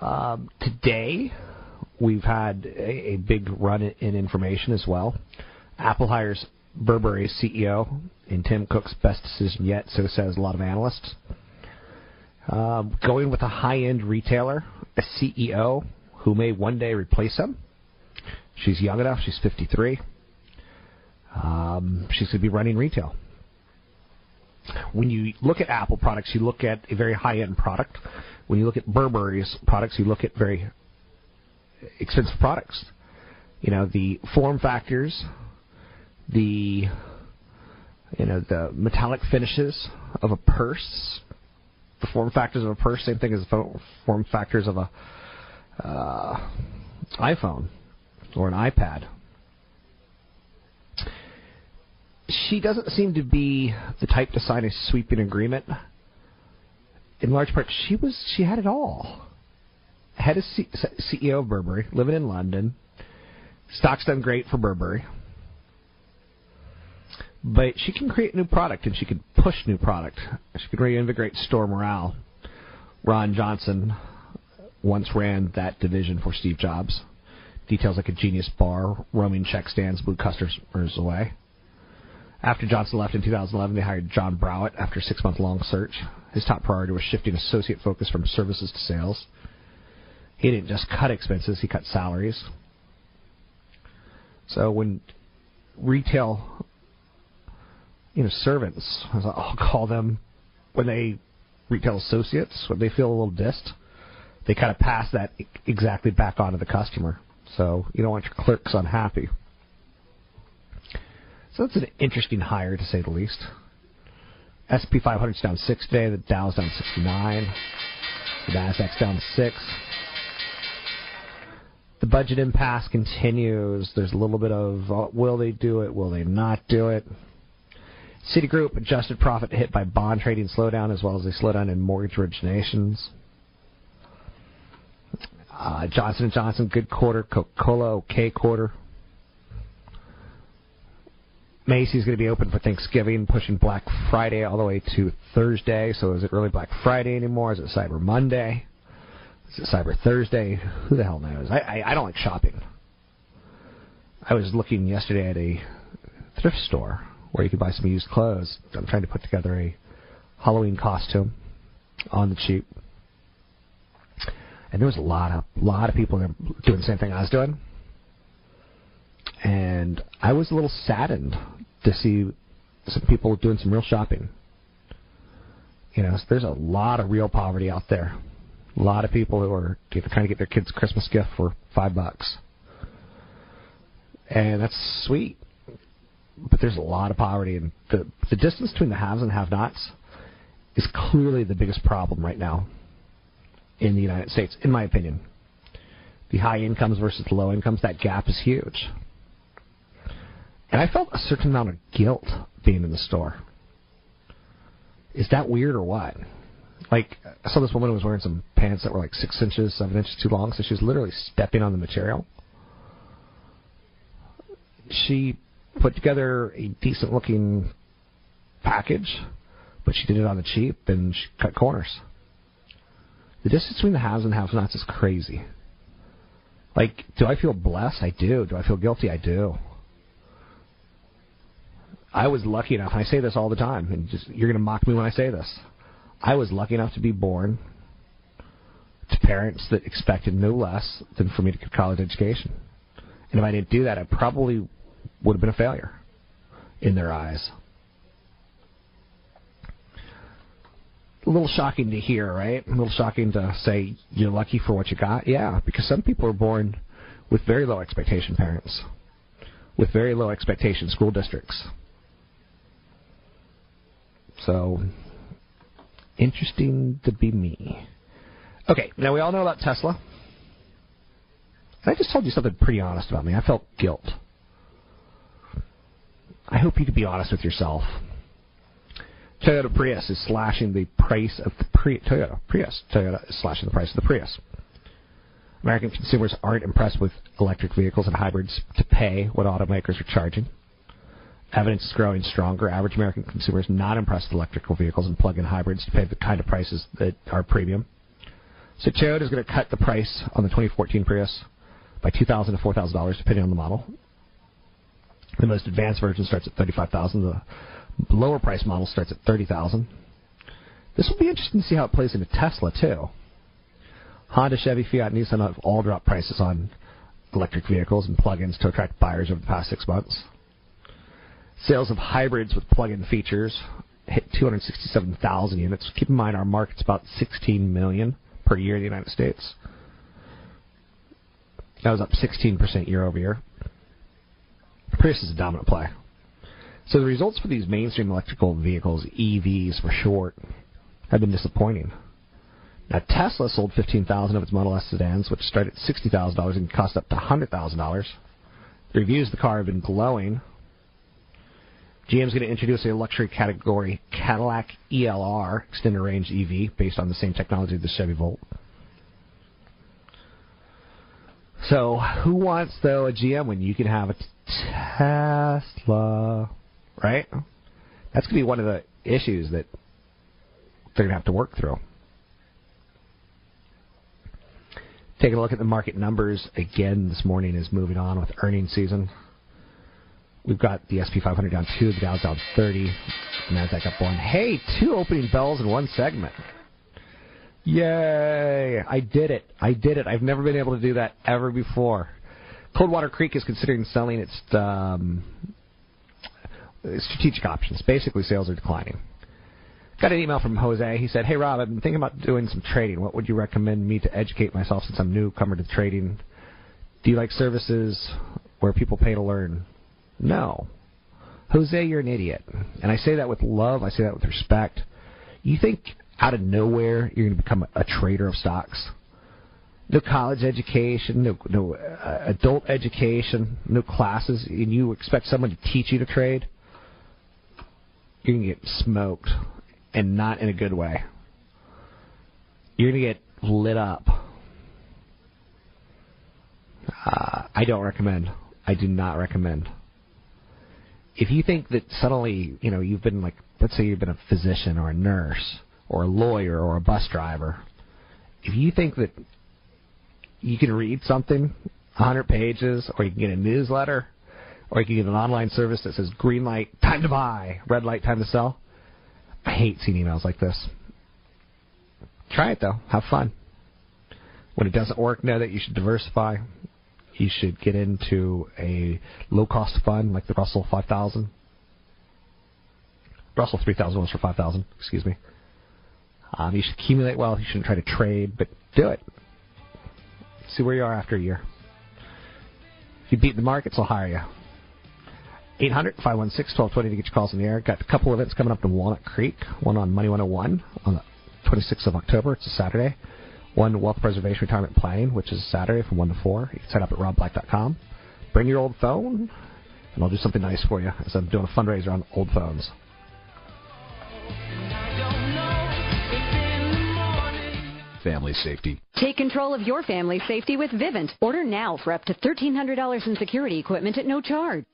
Um, today, we've had a, a big run in, in information as well. Apple hires Burberry CEO in Tim Cook's best decision yet, so says a lot of analysts. Um, going with a high-end retailer, a CEO who may one day replace him. She's young enough. She's 53. Um, she's going to be running retail. When you look at Apple products, you look at a very high-end product. When you look at Burberry's products, you look at very expensive products. You know the form factors, the you know the metallic finishes of a purse, the form factors of a purse, same thing as the form factors of a uh, iPhone or an iPad. She doesn't seem to be the type to sign a sweeping agreement. In large part, she was she had it all. Head of C- CEO of Burberry, living in London. Stock's done great for Burberry. But she can create new product and she can push new product. She can reinvigorate store morale. Ron Johnson once ran that division for Steve Jobs. Details like a genius bar, roaming check stands blew customers away. After Johnson left in 2011, they hired John Browett after a six month long search. His top priority was shifting associate focus from services to sales. He didn't just cut expenses, he cut salaries. So when retail you know, servants, as I'll call them, when they retail associates, when they feel a little dissed, they kind of pass that exactly back onto the customer. So you don't want your clerks unhappy. So that's an interesting hire to say the least. SP 500's down six today. The Dow's down 69. The Nasdaq's down six. The budget impasse continues. There's a little bit of uh, will they do it? Will they not do it? Citigroup adjusted profit hit by bond trading slowdown as well as a slowdown in mortgage originations. Uh, Johnson & Johnson, good quarter. Coca-Cola, okay quarter. Macy's going to be open for Thanksgiving, pushing Black Friday all the way to Thursday. So is it really Black Friday anymore? Is it Cyber Monday? Cyber Thursday? Who the hell knows? I, I, I don't like shopping. I was looking yesterday at a thrift store where you could buy some used clothes. I'm trying to put together a Halloween costume on the cheap. And there was a lot of lot of people doing the same thing I was doing. And I was a little saddened to see some people doing some real shopping. You know, there's a lot of real poverty out there. A lot of people who are trying to get their kids Christmas gift for five bucks. And that's sweet but there's a lot of poverty, and the the distance between the haves and have-nots is clearly the biggest problem right now in the United States, in my opinion. The high incomes versus the low incomes, that gap is huge. And I felt a certain amount of guilt being in the store. Is that weird or what? Like, I saw this woman who was wearing some pants that were like six inches, seven inches too long, so she was literally stepping on the material. She put together a decent looking package, but she did it on the cheap and she cut corners. The distance between the haves and have-nots is crazy. Like, do I feel blessed? I do. Do I feel guilty? I do. I was lucky enough, and I say this all the time, and just you're going to mock me when I say this. I was lucky enough to be born to parents that expected no less than for me to get a college education. And if I didn't do that, I probably would have been a failure in their eyes. A little shocking to hear, right? A little shocking to say you're lucky for what you got. Yeah, because some people are born with very low expectation parents, with very low expectation school districts. So, interesting to be me. Okay, now we all know about Tesla. I just told you something pretty honest about me. I felt guilt. I hope you could be honest with yourself. Toyota Prius is slashing the price of the Pri- Toyota Prius. Toyota is slashing the price of the Prius. American consumers aren't impressed with electric vehicles and hybrids to pay what automakers are charging. Evidence is growing stronger. Average American consumers not impressed with electrical vehicles and plug-in hybrids to pay the kind of prices that are premium. So Toyota is going to cut the price on the 2014 Prius by 2,000 to four thousand dollars, depending on the model. The most advanced version starts at 35,000. The lower price model starts at 30,000. This will be interesting to see how it plays into Tesla too. Honda, Chevy, Fiat, Nissan have all dropped prices on electric vehicles and plug-ins to attract buyers over the past six months. Sales of hybrids with plug-in features hit 267,000 units. Keep in mind our market's about 16 million per year in the United States. That was up 16% year over year. Prius is a dominant play. So the results for these mainstream electrical vehicles, EVs for short, have been disappointing. Now Tesla sold 15,000 of its Model S sedans, which start at $60,000 and cost up to $100,000. The reviews of the car have been glowing. GM's going to introduce a luxury category Cadillac ELR extended range EV based on the same technology as the Chevy Volt. So, who wants though a GM when you can have a Tesla, right? That's going to be one of the issues that they're going to have to work through. Taking a look at the market numbers again this morning is moving on with earnings season. We've got the SP 500 down two, the Dow's down 30, the Nasdaq up one. Hey, two opening bells in one segment. Yay! I did it. I did it. I've never been able to do that ever before. Coldwater Creek is considering selling its um, strategic options. Basically, sales are declining. Got an email from Jose. He said, "Hey Rob, I've been thinking about doing some trading. What would you recommend me to educate myself since I'm newcomer to trading? Do you like services where people pay to learn? No. Jose, you're an idiot. And I say that with love. I say that with respect. You think out of nowhere you're going to become a trader of stocks? No college education, no no uh, adult education, no classes, and you expect someone to teach you to trade? You're going to get smoked and not in a good way. You're going to get lit up. Uh, I don't recommend. I do not recommend. If you think that suddenly, you know, you've been like, let's say you've been a physician or a nurse or a lawyer or a bus driver, if you think that you can read something, 100 pages, or you can get a newsletter, or you can get an online service that says green light, time to buy, red light, time to sell, I hate seeing emails like this. Try it though. Have fun. When it doesn't work, know that you should diversify. You should get into a low cost fund like the Russell 5000. Russell 3000 was for 5000, excuse me. Um, you should accumulate wealth. You shouldn't try to trade, but do it. See where you are after a year. If you beat the markets, they'll hire you. 800 516 1220 to get your calls in the air. Got a couple events coming up in Walnut Creek. One on Money 101 on the 26th of October. It's a Saturday. One Wealth Preservation Retirement Planning, which is Saturday from 1 to 4. You can sign up at robblack.com. Bring your old phone, and I'll do something nice for you as I'm doing a fundraiser on old phones. Family safety. Take control of your family safety with Vivint. Order now for up to $1,300 in security equipment at no charge.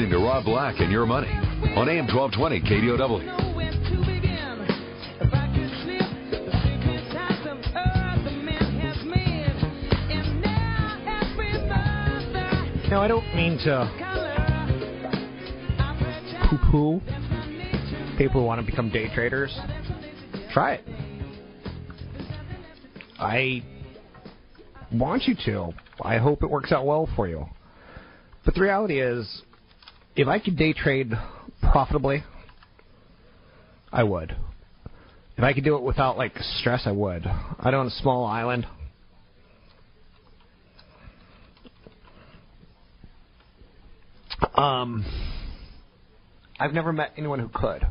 Listening to Rob Black and Your Money on AM 1220 KDOW. Now, I don't mean to poo poo people who want to become day traders. Try it. I want you to. I hope it works out well for you. But the reality is, if I could day trade profitably, I would. If I could do it without like stress, I would. I own a small island. Um, I've never met anyone who could.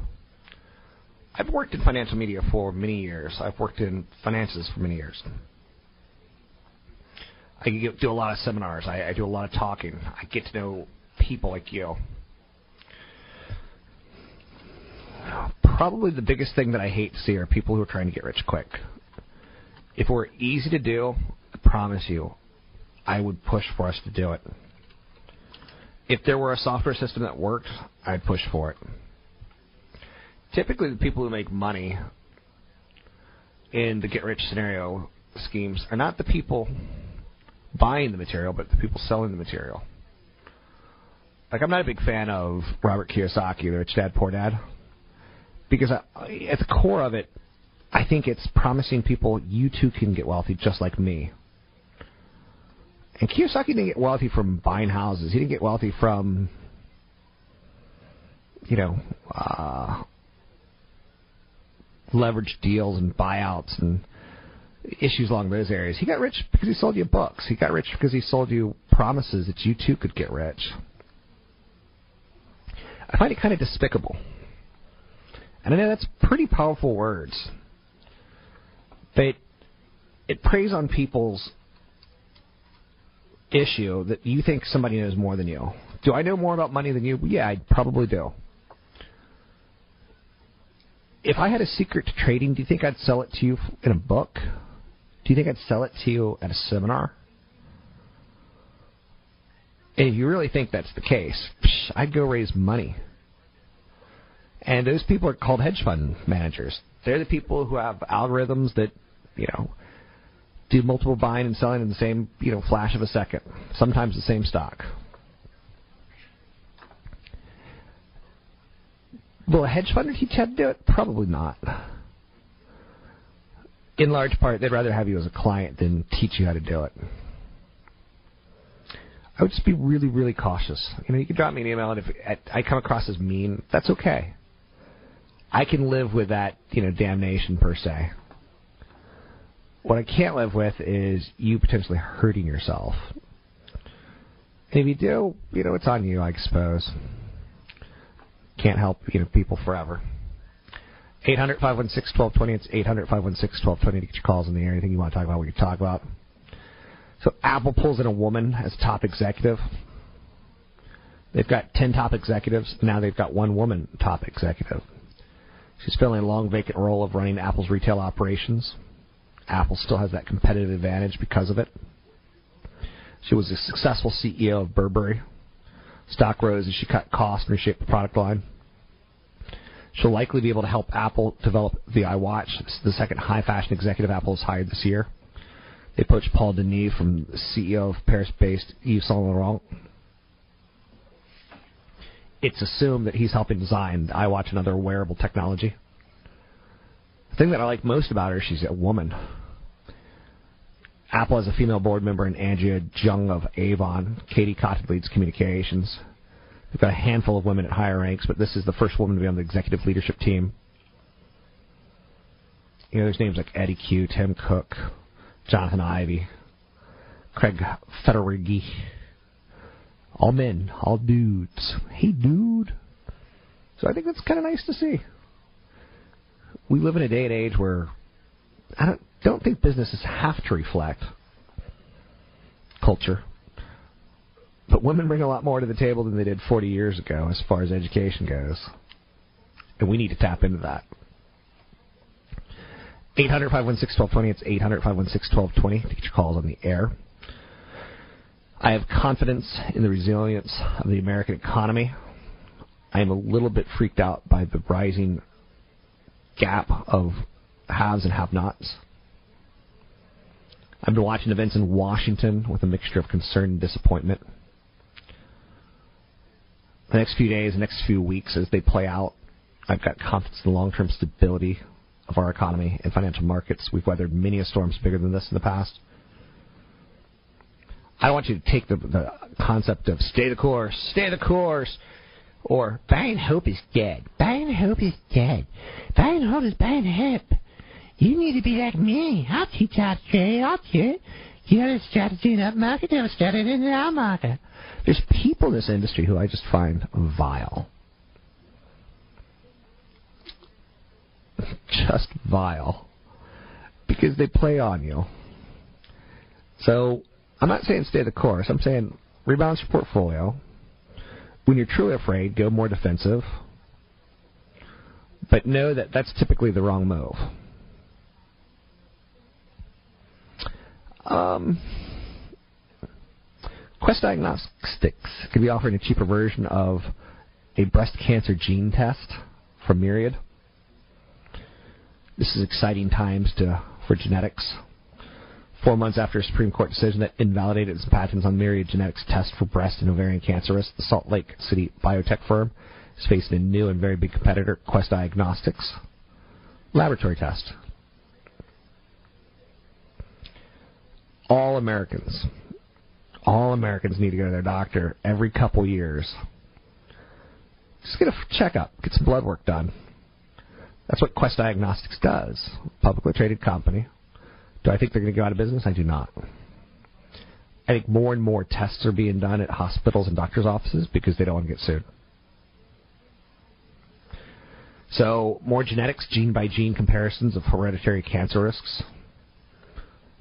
I've worked in financial media for many years. I've worked in finances for many years. I do a lot of seminars. I, I do a lot of talking. I get to know people like you. probably the biggest thing that I hate to see are people who are trying to get rich quick. If it were easy to do, I promise you, I would push for us to do it. If there were a software system that worked, I'd push for it. Typically, the people who make money in the get rich scenario schemes are not the people buying the material, but the people selling the material. Like, I'm not a big fan of Robert Kiyosaki, the Rich Dad Poor Dad, because I, at the core of it, I think it's promising people you too can get wealthy just like me. And Kiyosaki didn't get wealthy from buying houses. He didn't get wealthy from, you know, uh, leverage deals and buyouts and issues along those areas. He got rich because he sold you books. He got rich because he sold you promises that you too could get rich. I find it kind of despicable. And I know that's pretty powerful words. But it preys on people's issue that you think somebody knows more than you. Do I know more about money than you? Yeah, I probably do. If I had a secret to trading, do you think I'd sell it to you in a book? Do you think I'd sell it to you at a seminar? If you really think that's the case, I'd go raise money. And those people are called hedge fund managers. They're the people who have algorithms that, you know, do multiple buying and selling in the same, you know, flash of a second. Sometimes the same stock. Will a hedge fund teach you how to do it? Probably not. In large part, they'd rather have you as a client than teach you how to do it. I would just be really, really cautious. You know, you can drop me an email, and if I come across as mean, that's okay. I can live with that, you know, damnation per se. What I can't live with is you potentially hurting yourself. And if you do, you know, it's on you, I suppose. Can't help, you know, people forever. 800 516 1220. It's 800 516 1220 to get your calls in the air. Anything you want to talk about, we can talk about. So Apple pulls in a woman as top executive. They've got 10 top executives. Now they've got one woman top executive. She's filling a long vacant role of running Apple's retail operations. Apple still has that competitive advantage because of it. She was a successful CEO of Burberry. Stock rose as she cut costs and reshaped the product line. She'll likely be able to help Apple develop the iWatch. The second high fashion executive Apple has hired this year. They poached Paul Deneve from the CEO of Paris based Yves Saint Laurent. It's assumed that he's helping design the iWatch and other wearable technology. The thing that I like most about her, she's a woman. Apple has a female board member in Andrea Jung of Avon. Katie Cotton leads communications. They've got a handful of women at higher ranks, but this is the first woman to be on the executive leadership team. You know, there's names like Eddie Cue, Tim Cook, Jonathan Ive, Craig Federighi. All men, all dudes. Hey, dude. So I think that's kind of nice to see. We live in a day and age where I don't don't think businesses have to reflect culture. But women bring a lot more to the table than they did 40 years ago as far as education goes. And we need to tap into that. 800 516 1220. It's 800 516 1220 to get your calls on the air. I have confidence in the resilience of the American economy. I am a little bit freaked out by the rising gap of haves and have nots. I've been watching events in Washington with a mixture of concern and disappointment. The next few days, the next few weeks, as they play out, I've got confidence in the long term stability of our economy and financial markets. We've weathered many a storms bigger than this in the past. I want you to take the, the concept of stay the course, stay the course, or buying hope is dead. Buying hope is dead. Buying hope is buying hope. You need to be like me. I'll teach how to trade. I'll teach you. Have a strategy in that market, you have a strategy in our market. There's people in this industry who I just find vile. Just vile. Because they play on you. So, I'm not saying stay the course. I'm saying rebalance your portfolio. When you're truly afraid, go more defensive. But know that that's typically the wrong move. Um, Quest Diagnostics could be offering a cheaper version of a breast cancer gene test from Myriad. This is exciting times to for genetics. Four months after a Supreme Court decision that invalidated its patents on Myriad Genetics test for breast and ovarian cancer risk, the Salt Lake City biotech firm is facing a new and very big competitor, Quest Diagnostics laboratory test. All Americans, all Americans need to go to their doctor every couple years. Just get a checkup, get some blood work done. That's what Quest Diagnostics does. Publicly traded company. Do I think they're going to go out of business? I do not. I think more and more tests are being done at hospitals and doctors' offices because they don't want to get sued. So, more genetics, gene by gene comparisons of hereditary cancer risks.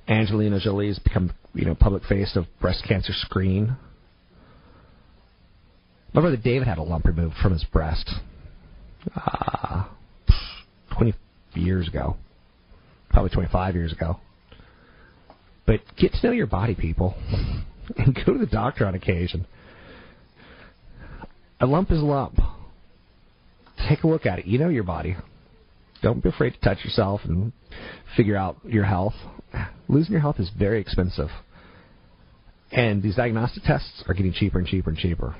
Angelina Jolie has become, you know, public face of breast cancer screen. My brother David had a lump removed from his breast uh, 20 years ago, probably 25 years ago. But get to know your body, people, and go to the doctor on occasion. A lump is a lump. Take a look at it. You know your body. Don't be afraid to touch yourself and figure out your health. Losing your health is very expensive. And these diagnostic tests are getting cheaper and cheaper and cheaper.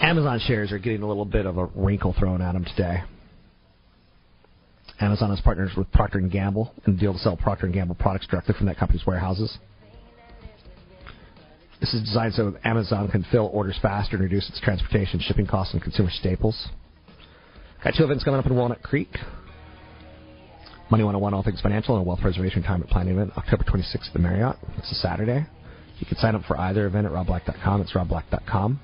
Amazon shares are getting a little bit of a wrinkle thrown at them today. Amazon has partners with Procter & Gamble in deal to sell Procter & Gamble products directly from that company's warehouses. This is designed so Amazon can fill orders faster and reduce its transportation, shipping costs, and consumer staples. Got two events coming up in Walnut Creek. Money 101, All Things Financial, and a Wealth Preservation Retirement Planning event, October 26th at the Marriott. It's a Saturday. You can sign up for either event at robblack.com. It's robblack.com.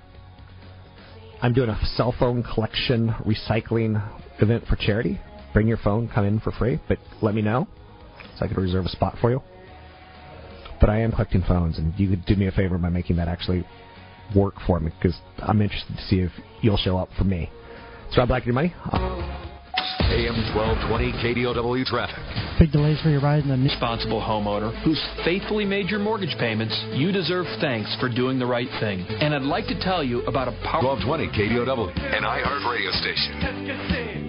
I'm doing a cell phone collection recycling event for charity. Bring your phone, come in for free, but let me know so I can reserve a spot for you. But I am collecting phones, and you could do me a favor by making that actually work for me because I'm interested to see if you'll show up for me. It's Rob Black, your money. AM 1220 KDOW traffic. Big delays for your ride in the responsible homeowner who's faithfully made your mortgage payments. You deserve thanks for doing the right thing. And I'd like to tell you about a power 1220 KDOW, an iHeart radio station.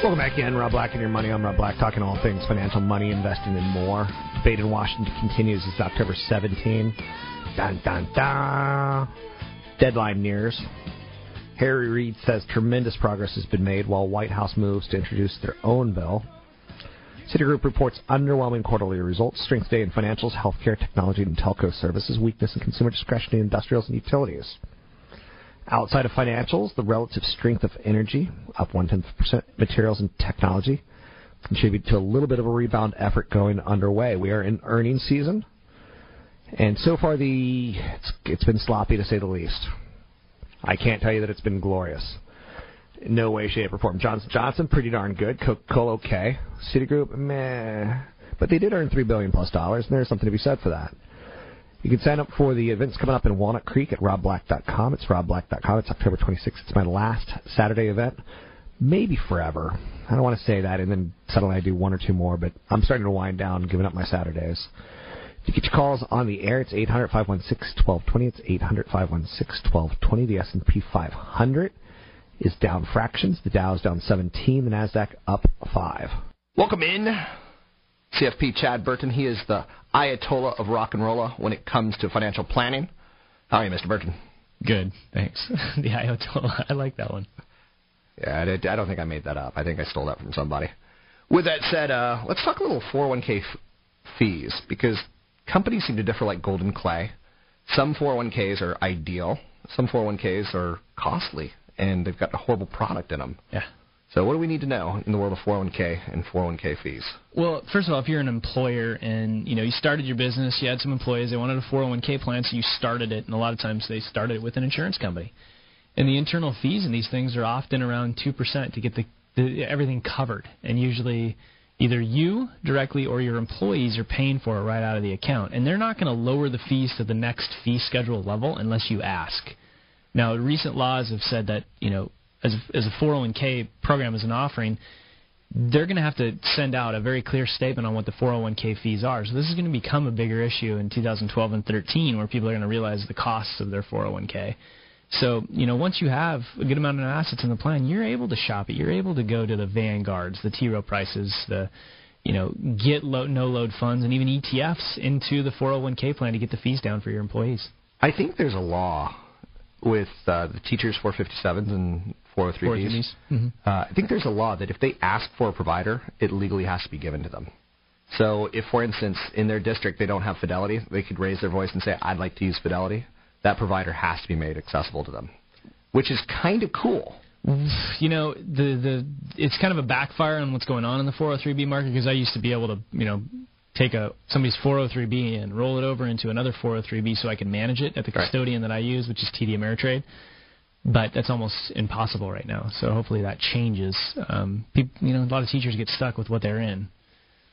Welcome back in, Rob Black and your money. I'm Rob Black, talking all things financial, money, investing, and more. Debate in Washington continues. It's October 17. Dun dun dun. Deadline nears. Harry Reid says tremendous progress has been made while White House moves to introduce their own bill. Citigroup reports underwhelming quarterly results. Strength day in financials, healthcare, technology, and telco services. Weakness in consumer discretionary industrials and utilities. Outside of financials, the relative strength of energy, up one tenth percent, materials and technology, contribute to a little bit of a rebound effort going underway. We are in earnings season, and so far the it's, it's been sloppy to say the least. I can't tell you that it's been glorious. No way, shape, or form. Johnson Johnson, pretty darn good. Coca-Cola, okay. Citigroup, meh. But they did earn three billion plus dollars, and there's something to be said for that. You can sign up for the events coming up in Walnut Creek at robblack.com. It's robblack.com. It's October 26th. It's my last Saturday event. Maybe forever. I don't want to say that and then suddenly I do one or two more, but I'm starting to wind down, giving up my Saturdays. To get your calls on the air, it's 800 516 1220. It's 800 516 1220. The S&P 500 is down fractions. The Dow is down 17. The Nasdaq up five. Welcome in, CFP Chad Burton. He is the Ayatollah of rock and roll when it comes to financial planning. How are you, Mr. Burton? Good, thanks. the Ayatollah, I like that one. Yeah, I, I don't think I made that up. I think I stole that from somebody. With that said, uh, let's talk a little 401k f- fees because companies seem to differ like golden clay. Some 401ks are ideal. Some 401ks are costly, and they've got a horrible product in them. Yeah. So, what do we need to know in the world of 401k and 401k fees? Well, first of all, if you're an employer and you know you started your business, you had some employees, they wanted a 401k plan, so you started it, and a lot of times they started it with an insurance company. And the internal fees in these things are often around two percent to get the, the everything covered, and usually Either you directly or your employees are paying for it right out of the account, and they're not going to lower the fees to the next fee schedule level unless you ask. Now, recent laws have said that you know, as as a 401k program as an offering, they're going to have to send out a very clear statement on what the 401k fees are. So this is going to become a bigger issue in 2012 and 13, where people are going to realize the costs of their 401k. So, you know, once you have a good amount of assets in the plan, you're able to shop it. You're able to go to the Vanguards, the T Rowe prices, the, you know, get low, no load funds, and even ETFs into the 401k plan to get the fees down for your employees. I think there's a law with uh, the teachers 457s and 403bs. Mm-hmm. Uh, I think there's a law that if they ask for a provider, it legally has to be given to them. So if, for instance, in their district they don't have Fidelity, they could raise their voice and say, "I'd like to use Fidelity." that provider has to be made accessible to them, which is kind of cool. You know, the the it's kind of a backfire on what's going on in the 403b market because I used to be able to, you know, take a somebody's 403b and roll it over into another 403b so I can manage it at the custodian that I use, which is TD Ameritrade. But that's almost impossible right now. So hopefully that changes. Um, people, you know, a lot of teachers get stuck with what they're in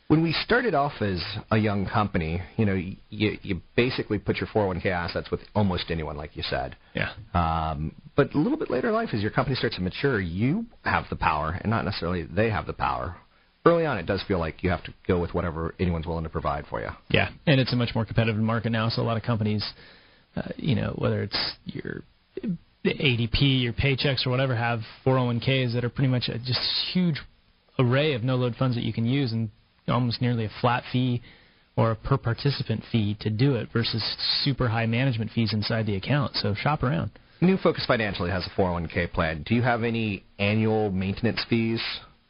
when we started off as a young company, you know, you, you basically put your 401k assets with almost anyone, like you said. Yeah. Um, but a little bit later in life, as your company starts to mature, you have the power, and not necessarily they have the power. Early on, it does feel like you have to go with whatever anyone's willing to provide for you. Yeah, and it's a much more competitive market now. So a lot of companies, uh, you know, whether it's your ADP, your paychecks, or whatever, have 401ks that are pretty much a just huge array of no load funds that you can use, and almost nearly a flat fee or a per participant fee to do it versus super high management fees inside the account. So shop around. New Focus Financially has a 401k plan. Do you have any annual maintenance fees?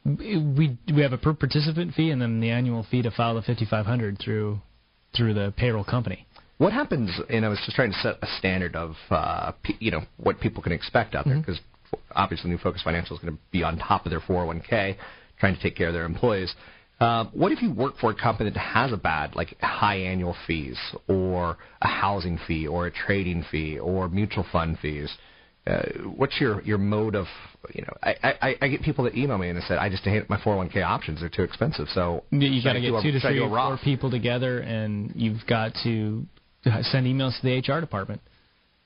We we have a per participant fee and then the annual fee to file the 5500 through through the payroll company. What happens? And I was just trying to set a standard of uh, you know what people can expect out there because mm-hmm. obviously New Focus Financial is going to be on top of their 401k, trying to take care of their employees. Uh, what if you work for a company that has a bad, like high annual fees, or a housing fee, or a trading fee, or mutual fund fees? Uh, what's your your mode of you know? I, I I get people that email me and they said I just hate my 401k options; they're too expensive. So you got to get two to three or four people together, and you've got to send emails to the HR department.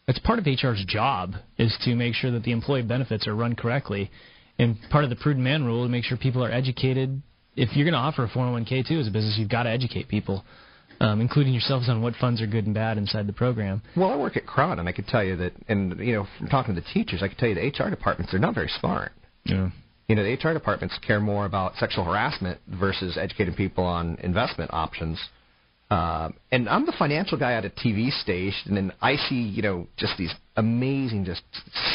That's part of HR's job is to make sure that the employee benefits are run correctly, and part of the prudent man rule to make sure people are educated if you're going to offer a 401k too as a business, you've got to educate people, um, including yourselves, on what funds are good and bad inside the program. Well, I work at KRON, and I could tell you that, and you know, from talking to the teachers, I could tell you the HR departments they're not very smart. Yeah. You know, the HR departments care more about sexual harassment versus educating people on investment options. Um, and I'm the financial guy at a TV station, and I see, you know, just these amazing, just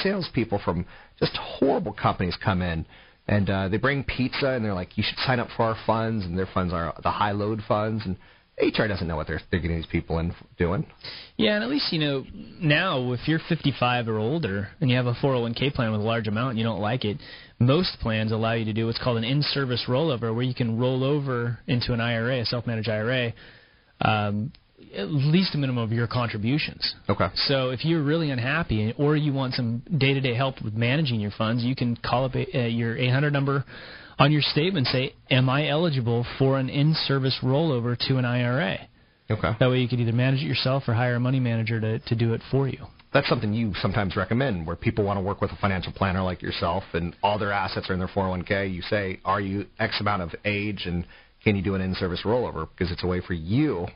salespeople from just horrible companies come in and uh, they bring pizza and they're like, you should sign up for our funds, and their funds are the high load funds, and HR doesn't know what they're, they're getting these people in doing. Yeah, and at least you know now if you're 55 or older and you have a 401k plan with a large amount and you don't like it, most plans allow you to do what's called an in-service rollover, where you can roll over into an IRA, a self-managed IRA. Um, at least a minimum of your contributions. Okay. So if you're really unhappy or you want some day-to-day help with managing your funds, you can call up a, uh, your 800 number on your statement say, "Am I eligible for an in-service rollover to an IRA?" Okay. That way you could either manage it yourself or hire a money manager to to do it for you. That's something you sometimes recommend where people want to work with a financial planner like yourself and all their assets are in their 401k. You say, "Are you X amount of age and can you do an in-service rollover?" Because it's a way for you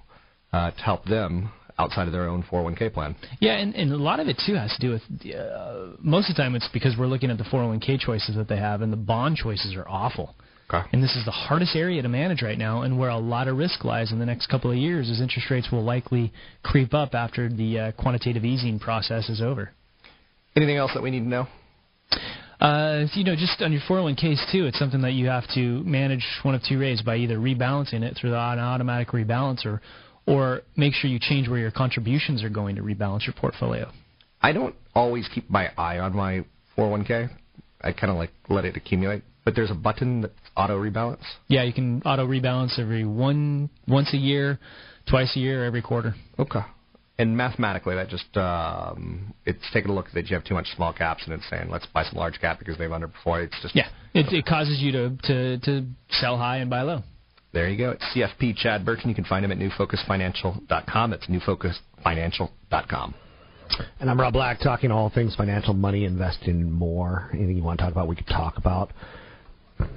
uh, to help them outside of their own 401k plan. Yeah, and, and a lot of it too has to do with uh, most of the time it's because we're looking at the 401k choices that they have, and the bond choices are awful. Okay. And this is the hardest area to manage right now, and where a lot of risk lies in the next couple of years, as interest rates will likely creep up after the uh, quantitative easing process is over. Anything else that we need to know? Uh, you know, just on your 401ks too, it's something that you have to manage one of two ways by either rebalancing it through the automatic rebalancer or make sure you change where your contributions are going to rebalance your portfolio. I don't always keep my eye on my 401k. I kind of like let it accumulate. But there's a button that's auto rebalance. Yeah, you can auto rebalance every one once a year, twice a year, every quarter. Okay. And mathematically, that just um, it's taking a look that you have too much small caps and it's saying let's buy some large cap because they've underperformed. It's just yeah, it, it causes you to, to to sell high and buy low. There you go. It's CFP Chad Burton. You can find him at newfocusfinancial.com. It's newfocusfinancial.com. And I'm Rob Black, talking all things financial, money, investing, more. Anything you want to talk about, we could talk about.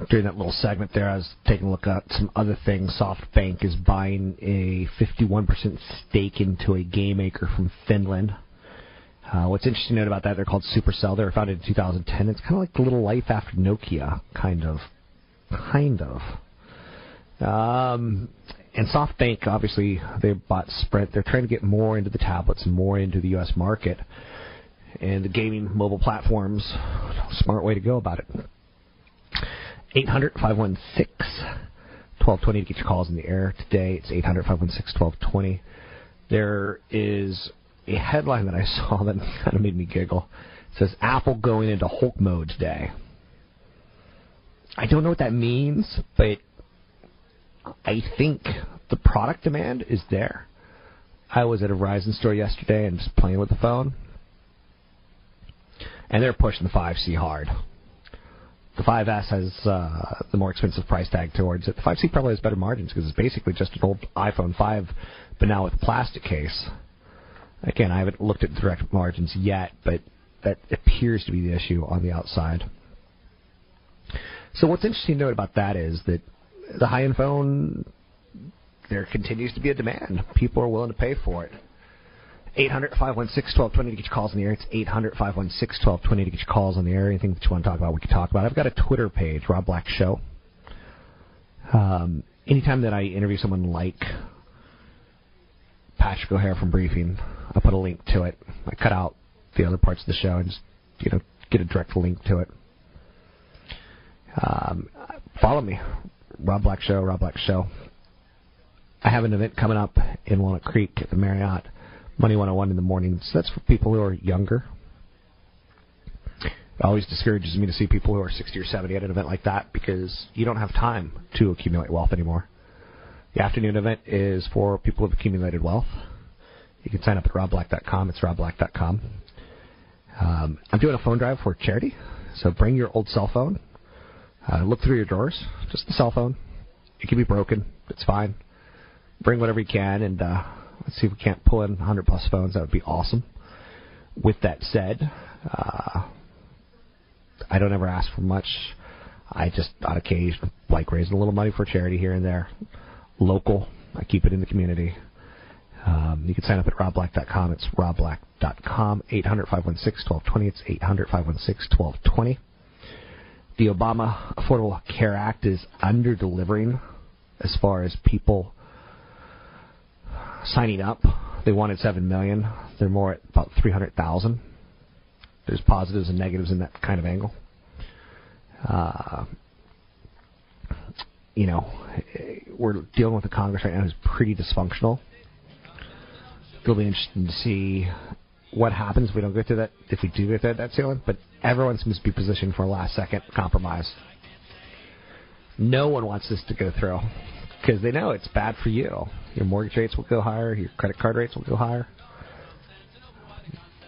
During that little segment there, I was taking a look at some other things. SoftBank is buying a 51% stake into a game maker from Finland. Uh, what's interesting to note about that, they're called Supercell. They were founded in 2010. It's kind of like the little life after Nokia, kind of. Kind of. Um, and SoftBank, obviously, they bought Sprint. They're trying to get more into the tablets and more into the U.S. market. And the gaming mobile platforms, smart way to go about it. 800 516 1220 to get your calls in the air today. It's 800 516 1220. There is a headline that I saw that kind of made me giggle. It says Apple going into Hulk mode today. I don't know what that means, but I think the product demand is there. I was at a Verizon store yesterday and just playing with the phone, and they're pushing the 5C hard. The 5S has uh, the more expensive price tag towards it. The 5C probably has better margins because it's basically just an old iPhone 5, but now with a plastic case. Again, I haven't looked at direct margins yet, but that appears to be the issue on the outside. So what's interesting to note about that is that the high-end phone, there continues to be a demand. People are willing to pay for it. 800 516 1220 to get your calls in the air. It's 800 516 1220 to get your calls on the air. Anything that you want to talk about, we can talk about. I've got a Twitter page, Rob Black Show. Um, anytime that I interview someone like Patrick O'Hare from Briefing, I put a link to it. I cut out the other parts of the show and just you know get a direct link to it. Um, follow me, Rob Black Show, Rob Black Show. I have an event coming up in Walnut Creek at the Marriott, Money 101 in the morning. So that's for people who are younger. It always discourages me to see people who are 60 or 70 at an event like that because you don't have time to accumulate wealth anymore. The afternoon event is for people who've accumulated wealth. You can sign up at robblack.com. It's robblack.com. Um, I'm doing a phone drive for charity, so bring your old cell phone. Uh, look through your drawers, just the cell phone. It can be broken. It's fine. Bring whatever you can, and uh, let's see if we can't pull in 100 plus phones. That would be awesome. With that said, uh, I don't ever ask for much. I just, on occasion, like raising a little money for charity here and there. Local. I keep it in the community. Um, you can sign up at robblack.com. It's robblack.com. 800 516 1220. It's 800 516 1220. The Obama Affordable Care Act is under delivering as far as people signing up. They wanted 7 million. They're more at about 300,000. There's positives and negatives in that kind of angle. Uh, you know, we're dealing with a Congress right now who's pretty dysfunctional. It'll be interesting to see what happens if we don't get to that, if we do get to that ceiling. But everyone seems to be positioned for a last second compromise. No one wants this to go through because they know it's bad for you. Your mortgage rates will go higher, your credit card rates will go higher.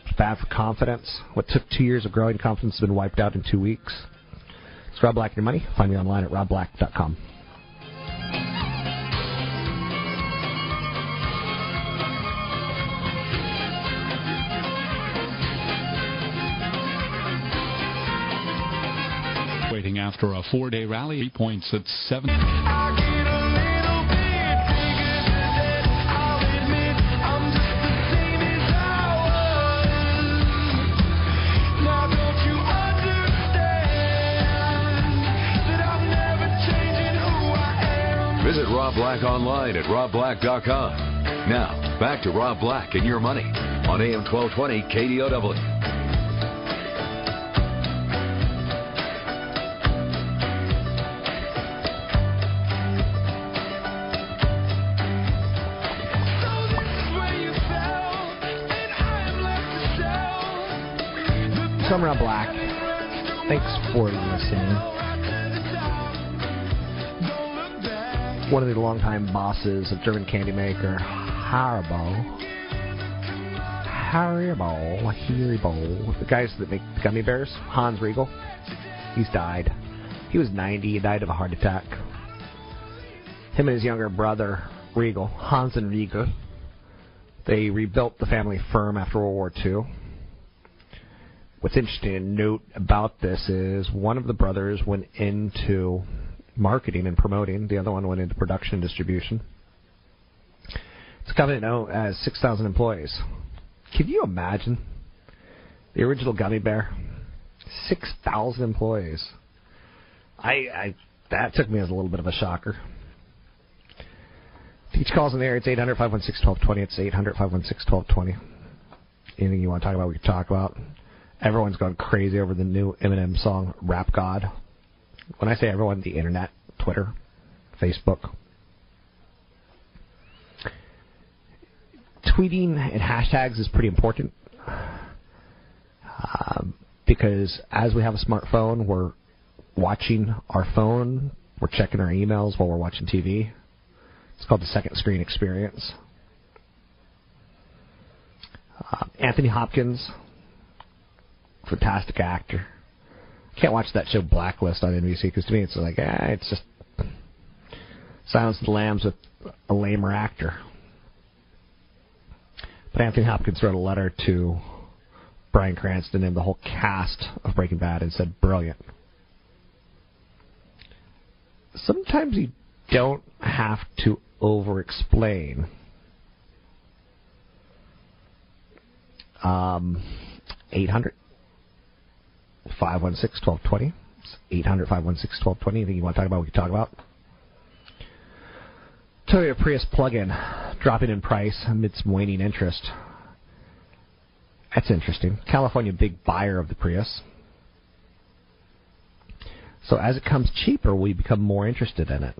It's bad for confidence. What took two years of growing confidence has been wiped out in two weeks. It's Rob Black and Your Money. Find me online at robblack.com. Waiting after a four-day rally, three points at seven. Visit Rob Black online at robblack.com. Now, back to Rob Black and your money on AM 1220 KDOW. Summer Black. Thanks for listening. One of the longtime bosses of German candy maker Haribo Haribo, Haribo. The guys that make gummy bears, Hans Riegel, he's died. He was 90. He died of a heart attack. Him and his younger brother, Riegel, Hans and Riegel, they rebuilt the family firm after World War II. What's interesting to note about this is one of the brothers went into marketing and promoting, the other one went into production and distribution. It's a company now has 6,000 employees. Can you imagine the original gummy bear? 6,000 employees. I, I that took me as a little bit of a shocker. Teach calls in the air. It's 800 516 1220. It's 800 516 1220. Anything you want to talk about, we can talk about. Everyone's gone crazy over the new Eminem song, Rap God. When I say everyone, the internet, Twitter, Facebook. Tweeting and hashtags is pretty important um, because as we have a smartphone, we're watching our phone, we're checking our emails while we're watching TV. It's called the second screen experience. Uh, Anthony Hopkins, fantastic actor. Can't watch that show Blacklist on NBC because to me it's like, eh, it's just Silence of the Lambs with a lamer actor. But Anthony Hopkins wrote a letter to Bryan Cranston and the whole cast of Breaking Bad and said, brilliant. Sometimes you don't have to over explain. Um, 800 516 1220. 800 516 1220. Anything you want to talk about, we can talk about. Toyota Prius plug-in dropping in price amidst waning interest. That's interesting. California, big buyer of the Prius. So as it comes cheaper, we become more interested in it.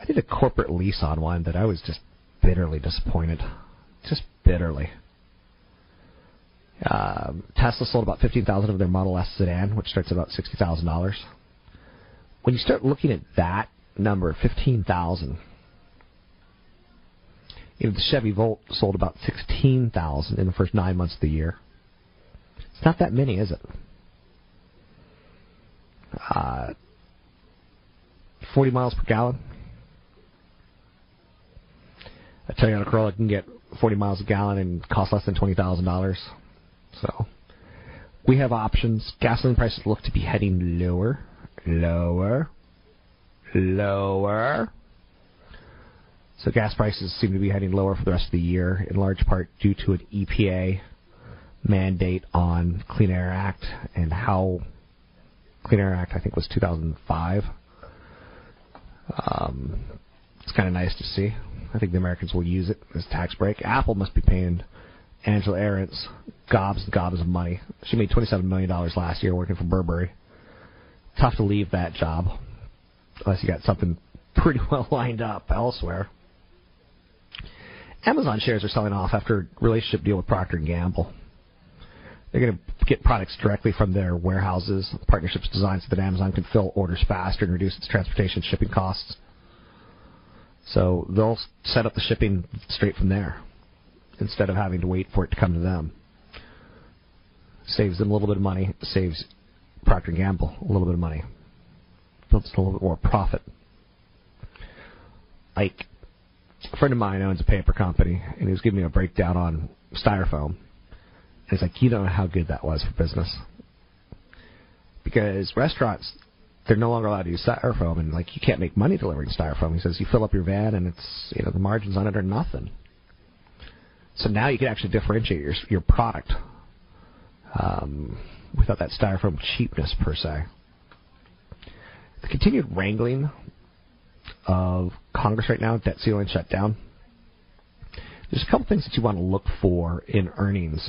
I did a corporate lease on one that I was just bitterly disappointed. Just bitterly. Uh, Tesla sold about 15,000 of their Model S sedan, which starts at about $60,000. When you start looking at that number, 15,000, you know, the Chevy Volt sold about 16,000 in the first nine months of the year. It's not that many, is it? Uh, 40 miles per gallon. A Toyota Corolla can get 40 miles a gallon and cost less than $20,000. So we have options. Gasoline prices look to be heading lower, lower, lower. So gas prices seem to be heading lower for the rest of the year, in large part due to an EPA mandate on Clean Air Act and how Clean Air Act I think was 2005. Um, it's kind of nice to see. I think the Americans will use it as tax break. Apple must be paying Angela Ahrendts gobs and gobs of money. She made $27 million last year working for Burberry. Tough to leave that job unless you got something pretty well lined up elsewhere. Amazon shares are selling off after a relationship deal with Procter & Gamble. They're going to get products directly from their warehouses. The partnership's designed so that Amazon can fill orders faster and reduce its transportation shipping costs. So they'll set up the shipping straight from there instead of having to wait for it to come to them. Saves them a little bit of money, saves Procter & Gamble a little bit of money. Builds a little bit more profit. Like, a friend of mine owns a paper company, and he was giving me a breakdown on styrofoam. And he's like, you don't know how good that was for business. Because restaurants, they're no longer allowed to use styrofoam, and like you can't make money delivering styrofoam. He says you fill up your van, and it's you know the margins on it are nothing. So now you can actually differentiate your your product um, without that styrofoam cheapness per se. The continued wrangling of Congress right now, debt ceiling shutdown. There's a couple things that you want to look for in earnings.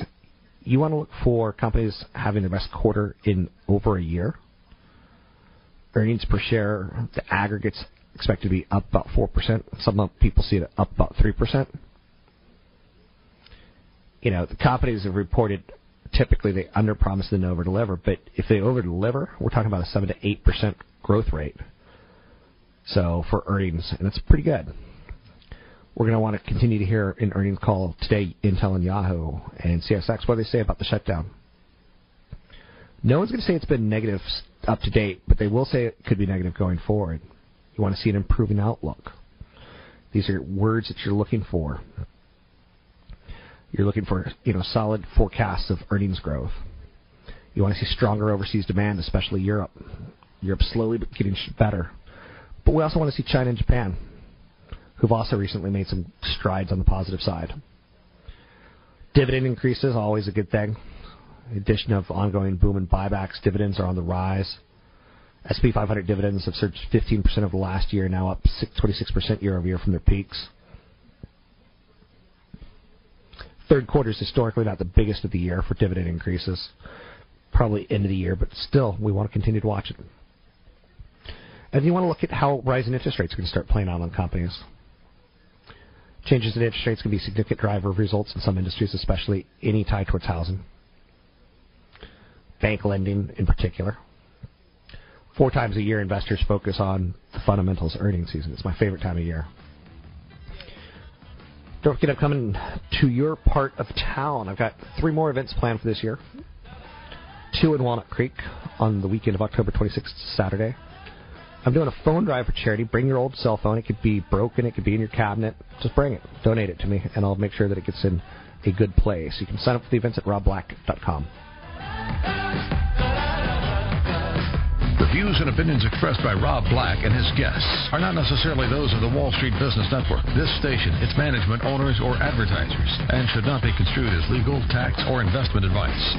You want to look for companies having their best quarter in over a year. Earnings per share, the aggregates expected to be up about 4%. Some people see it up about 3% you know, the companies have reported typically they underpromise and overdeliver, but if they overdeliver, we're talking about a seven to eight percent growth rate. So for earnings, and it's pretty good. We're going to want to continue to hear in earnings call today Intel and Yahoo and CSX what do they say about the shutdown. No one's going to say it's been negative up to date, but they will say it could be negative going forward. You want to see an improving outlook. These are words that you're looking for. You're looking for, you know, solid forecasts of earnings growth. You want to see stronger overseas demand, especially Europe. Europe slowly but getting better. But we also want to see China and Japan, who've also recently made some strides on the positive side. Dividend increases, always a good thing. In addition of ongoing boom in buybacks, dividends are on the rise. SP 500 dividends have surged 15% over the last year, now up 26% year over year from their peaks. Third quarter is historically not the biggest of the year for dividend increases. Probably end of the year, but still, we want to continue to watch it. And you want to look at how rising interest rates to start playing out on companies. Changes in interest rates can be a significant driver of results in some industries, especially any tied towards housing. Bank lending in particular. Four times a year, investors focus on the fundamentals earnings season. It's my favorite time of year. Don't forget, I'm coming to your part of town. I've got three more events planned for this year. Two in Walnut Creek on the weekend of October 26th, Saturday. I'm doing a phone drive for charity. Bring your old cell phone. It could be broken. It could be in your cabinet. Just bring it. Donate it to me, and I'll make sure that it gets in a good place. You can sign up for the events at robblack.com. The views and opinions expressed by Rob Black and his guests are not necessarily those of the Wall Street Business Network, this station, its management, owners, or advertisers, and should not be construed as legal, tax, or investment advice.